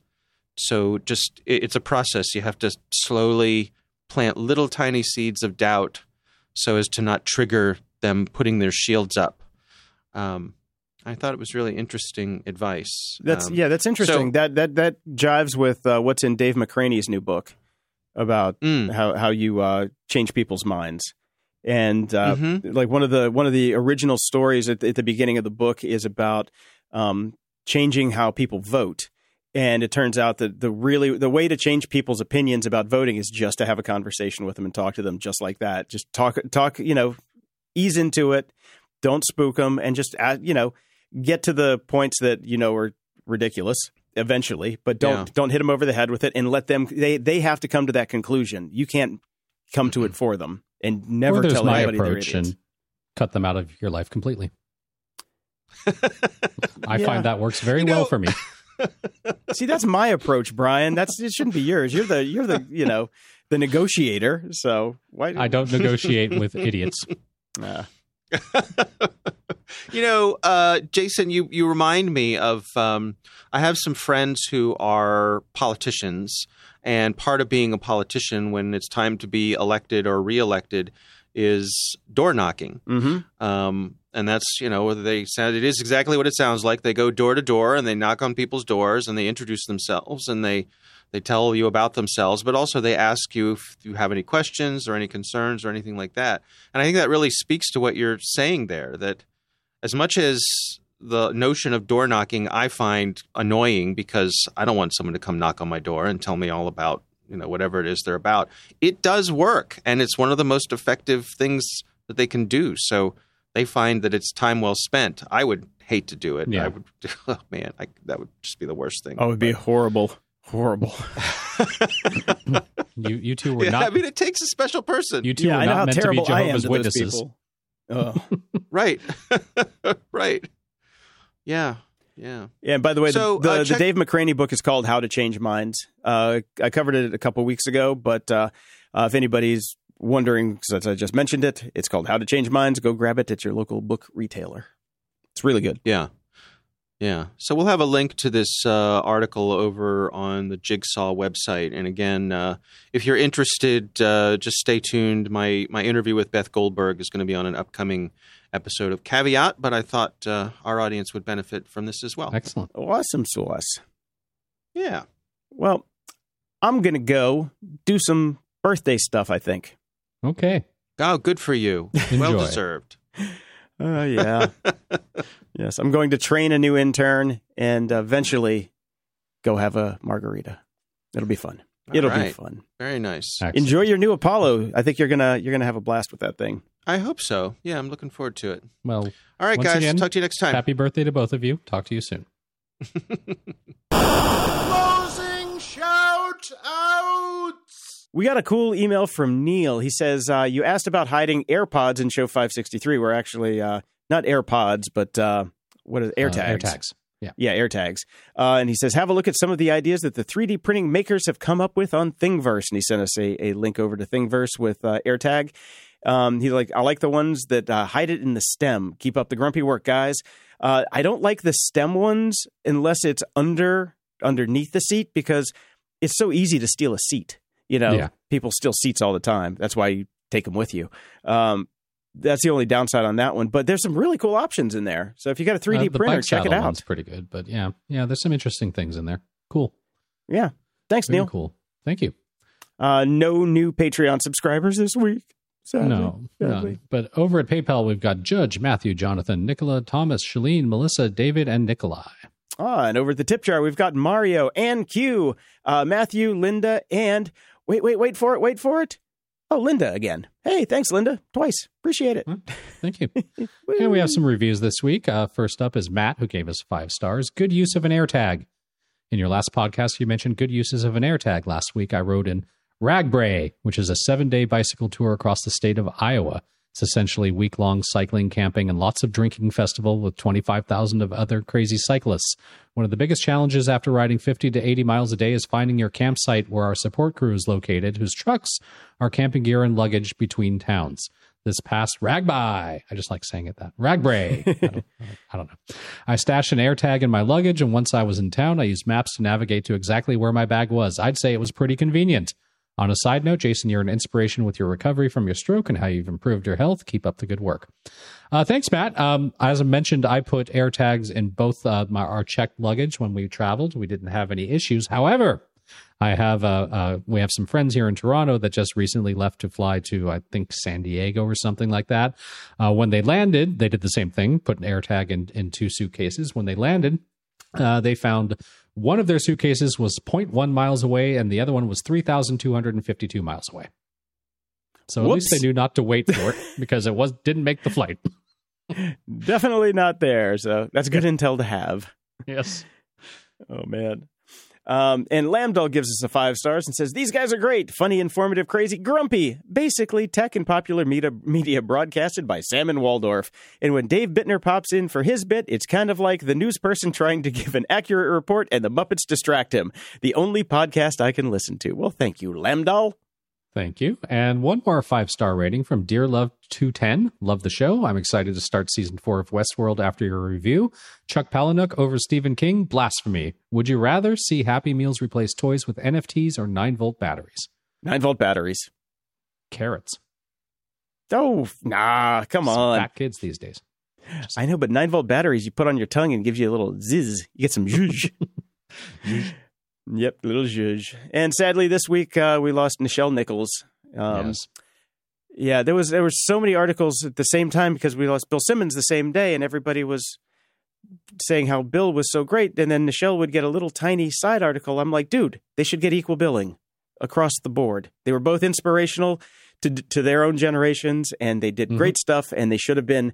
So just it's a process. You have to slowly plant little tiny seeds of doubt so as to not trigger them putting their shields up. Um, I thought it was really interesting advice.
That's
Um,
yeah, that's interesting.
so-
that that that jives with uh, what's in Dave McRaney's new book about
Mm.
how how you uh, change people's minds. And uh,
Mhm.
like one of the one of the original stories at the, at the beginning of the book is about um, changing how people vote. And it turns out that the really the way to change people's opinions about voting is just to have a conversation with them and talk to them just like that. Just talk talk, you know, ease into it. Don't spook them and just you know get to the points that you know are ridiculous eventually, but don't
Yeah.
don't hit them over the head with it and let them they they have to come to that conclusion. You can't come to it for them and never tell
my
anybody they're
approach
idiots.
and cut them out of your life completely. I
Yeah.
find that works very
You
well
know-
for me.
See, that's my approach, Brian. That's it shouldn't be yours. You're the you're the you know the negotiator. So why
I don't negotiate with idiots.
Uh,
you know, uh, Jason, you you remind me of. Um, I have some friends who are politicians, and part of being a politician when it's time to be elected or reelected is door knocking.
Mm-hmm.
Um, and that's, you know, whether they sound, it is exactly what it sounds like. They go door to door and they knock on people's doors and they introduce themselves and they, they tell you about themselves, but also they ask you if you have any questions or any concerns or anything like that. And I think that really speaks to what you're saying there that as much as the notion of door knocking I find annoying because I don't want someone to come knock on my door and tell me all about, you know, whatever it is they're about. It does work and it's one of the most effective things that they can do. So they find that it's time well spent. I would hate to do it.
Yeah.
I would oh man, I, that would just be the worst thing.
Oh, it would be horrible. Horrible.
You you two were
yeah,
not
I mean it takes a special person.
you two
yeah,
were
I know
not
how
meant to be
terrible I am
Jehovah's
to
Witnesses.
Oh.
right. right. Yeah. Yeah.
Yeah, and by the way,
So,
the, the,
uh,
the Dave McRaney book is called How to Change Minds. Uh, I covered it a couple weeks ago, but uh, uh, if anybody's wondering, since I just mentioned it, it's called How to Change Minds. Go grab it at your local book retailer. It's really good.
Yeah. Yeah. So we'll have a link to this uh, article over on the Jigsaw website. And again, uh, if you're interested, uh, just stay tuned. My my interview with Beth Goldberg is going to be on an upcoming episode of Caveat, but I thought uh, our audience would benefit from this as well.
Excellent.
Awesome sauce.
Yeah.
Well, I'm going to go do some birthday stuff, I think.
Okay.
Oh, good for you. Well deserved.
Oh, yeah. yes, I'm going to train a new intern and eventually go have a margarita. It'll be fun.
All
It'll be fun.
Very nice.
Excellent.
Enjoy your new Apollo. I think you're gonna you're gonna have a blast with that thing.
I hope so. Yeah, I'm looking forward to it.
Well,
All right, guys.
again,
talk to you next time.
happy birthday to both of you. Talk to you soon.
Closing shout outs.
We got a cool email from Neil. He says uh, you asked about hiding AirPods in show 563. We're actually uh, not AirPods, but uh, what is AirTags?
Uh, AirTags. Yeah.
Yeah, AirTags. Uh, and he says, have a look at some of the ideas that the 3D printing makers have come up with on Thingiverse. And he sent us a, a link over to Thingiverse with uh, AirTag. Um, he's like, I like the ones that uh, hide it in the stem. Keep up the grumpy work, guys. Uh, I don't like the stem ones unless it's under underneath the seat because it's so easy to steal a seat. You know,
Yeah.
people steal seats all the time. That's why you take them with you. Um, that's the only downside on that one. But there's some really cool options in there. So if you got a 3D
Uh,
printer, check it out.
One's pretty good, but yeah, yeah. There's some interesting things in there. Cool.
Yeah. Thanks,
Very
Neil.
cool. Thank you.
Uh, no new Patreon subscribers this week. Sadly.
No,
Sadly.
none. But over at PayPal, we've got Judge, Matthew, Jonathan, Nicola, Thomas, Shalene, Melissa, David, and Nikolai.
Ah, and over at the tip jar, we've got Mario and Q, uh, Matthew, Linda, and wait, wait, wait for it, wait for it. Oh, Linda again. Hey, thanks, Linda. Twice. Appreciate it.
Thank you. and we have some reviews this week. Uh, first up is Matt, who gave us five stars. Good use of an AirTag. In your last podcast, you mentioned good uses of an AirTag. Last week, I wrote in RAGBRAI, which is a seven day bicycle tour across the state of Iowa. It's essentially week long cycling, camping, and lots of drinking festival with 25,000 of other crazy cyclists. One of the biggest challenges after riding 50 to 80 miles a day is finding your campsite where our support crew is located, whose trucks are camping gear and luggage between towns. This past Ragby, I just like saying it that RAGBRAI. I don't, I don't know. I stashed an AirTag in my luggage, and once I was in town, I used maps to navigate to exactly where my bag was. I'd say it was pretty convenient. On a side note, Jason, you're an inspiration with your recovery from your stroke and how you've improved your health. Keep up the good work. Uh, thanks, Matt. Um, as I mentioned, I put AirTags in both uh, my, our checked luggage when we traveled. We didn't have any issues. However, I have uh, uh, we have some friends here in Toronto that just recently left to fly to I think San Diego or something like that. Uh, when they landed, they did the same thing, put an AirTag in in two suitcases. When they landed, uh, they found one of their suitcases was 0.1 miles away and the other one was 3,252 miles away. So at least they knew not to wait for it because it was didn't make the flight.
Definitely not there. So that's good intel to have.
Yes.
Oh man. Um, and Lambdall gives us a five stars and says, These guys are great, funny, informative, crazy, grumpy. Basically, tech and popular media, media broadcasted by Sam and Waldorf. And when Dave Bittner pops in for his bit, it's kind of like the news person trying to give an accurate report and the Muppets distract him. The only podcast I can listen to. Well, thank you, Lambdall.
Thank you. And one more five star rating from Dear Love 210. Love the show. I'm excited to start season four of Westworld after your review. Chuck Palahniuk over Stephen King. Blasphemy. Would you rather see Happy Meals replace toys with NFTs or 9 volt batteries?
Nine volt batteries.
Carrots.
Oh, nah, come
Some
on.
fat kids these days.
I know, but nine volt batteries you put on your tongue and gives you a little zizz. You get some zhuzh. yep, little zhuzh. And sadly, this week uh, we lost Nichelle Nichols. Um,
yes.
Yeah, there was there were so many articles at the same time because we lost Bill Simmons the same day, and everybody was saying how Bill was so great, and then Nichelle would get a little tiny side article. I'm like, dude, they should get equal billing across the board. They were both inspirational to to their own generations, and they did great stuff, and they should have been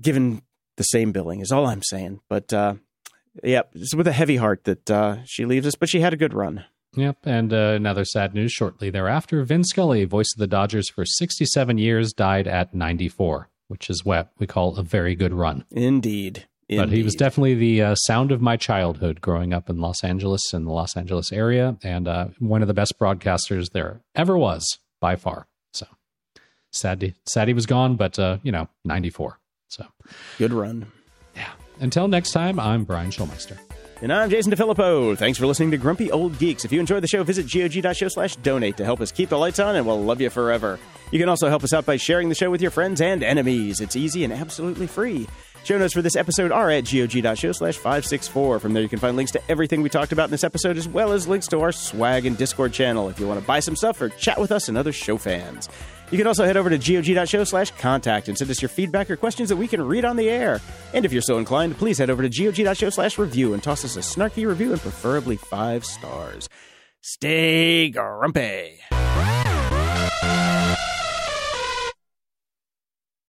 given the same billing. Is all I'm saying. But uh, yeah, it's with a heavy heart that uh, she leaves us, but she had a good run.
Yep. And uh, another sad news shortly thereafter Vin Scully, voice of the Dodgers for 67 years, died at 94, which is what we call a very good run.
Indeed.
But he was definitely the uh, sound of my childhood growing up in Los Angeles and the Los Angeles area, and uh, one of the best broadcasters there ever was by far. So sad, he- sad he was gone, but uh, you know, 94. So
good run.
yeah. Until next time, I'm Brian Schulmeister.
And I'm Jason DeFilippo. Thanks for listening to Grumpy Old Geeks. If you enjoyed the show, visit gog.show slash donate to help us keep the lights on, and we'll love you forever. You can also help us out by sharing the show with your friends and enemies. It's easy and absolutely free. Show notes for this episode are at gog.show slash 564. From there, you can find links to everything we talked about in this episode, as well as links to our swag and Discord channel if you want to buy some stuff or chat with us and other show fans. You can also head over to gog.show slash contact and send us your feedback or questions that we can read on the air. And if you're so inclined, please head over to gog.show slash review and toss us a snarky review and preferably five stars. Stay grumpy.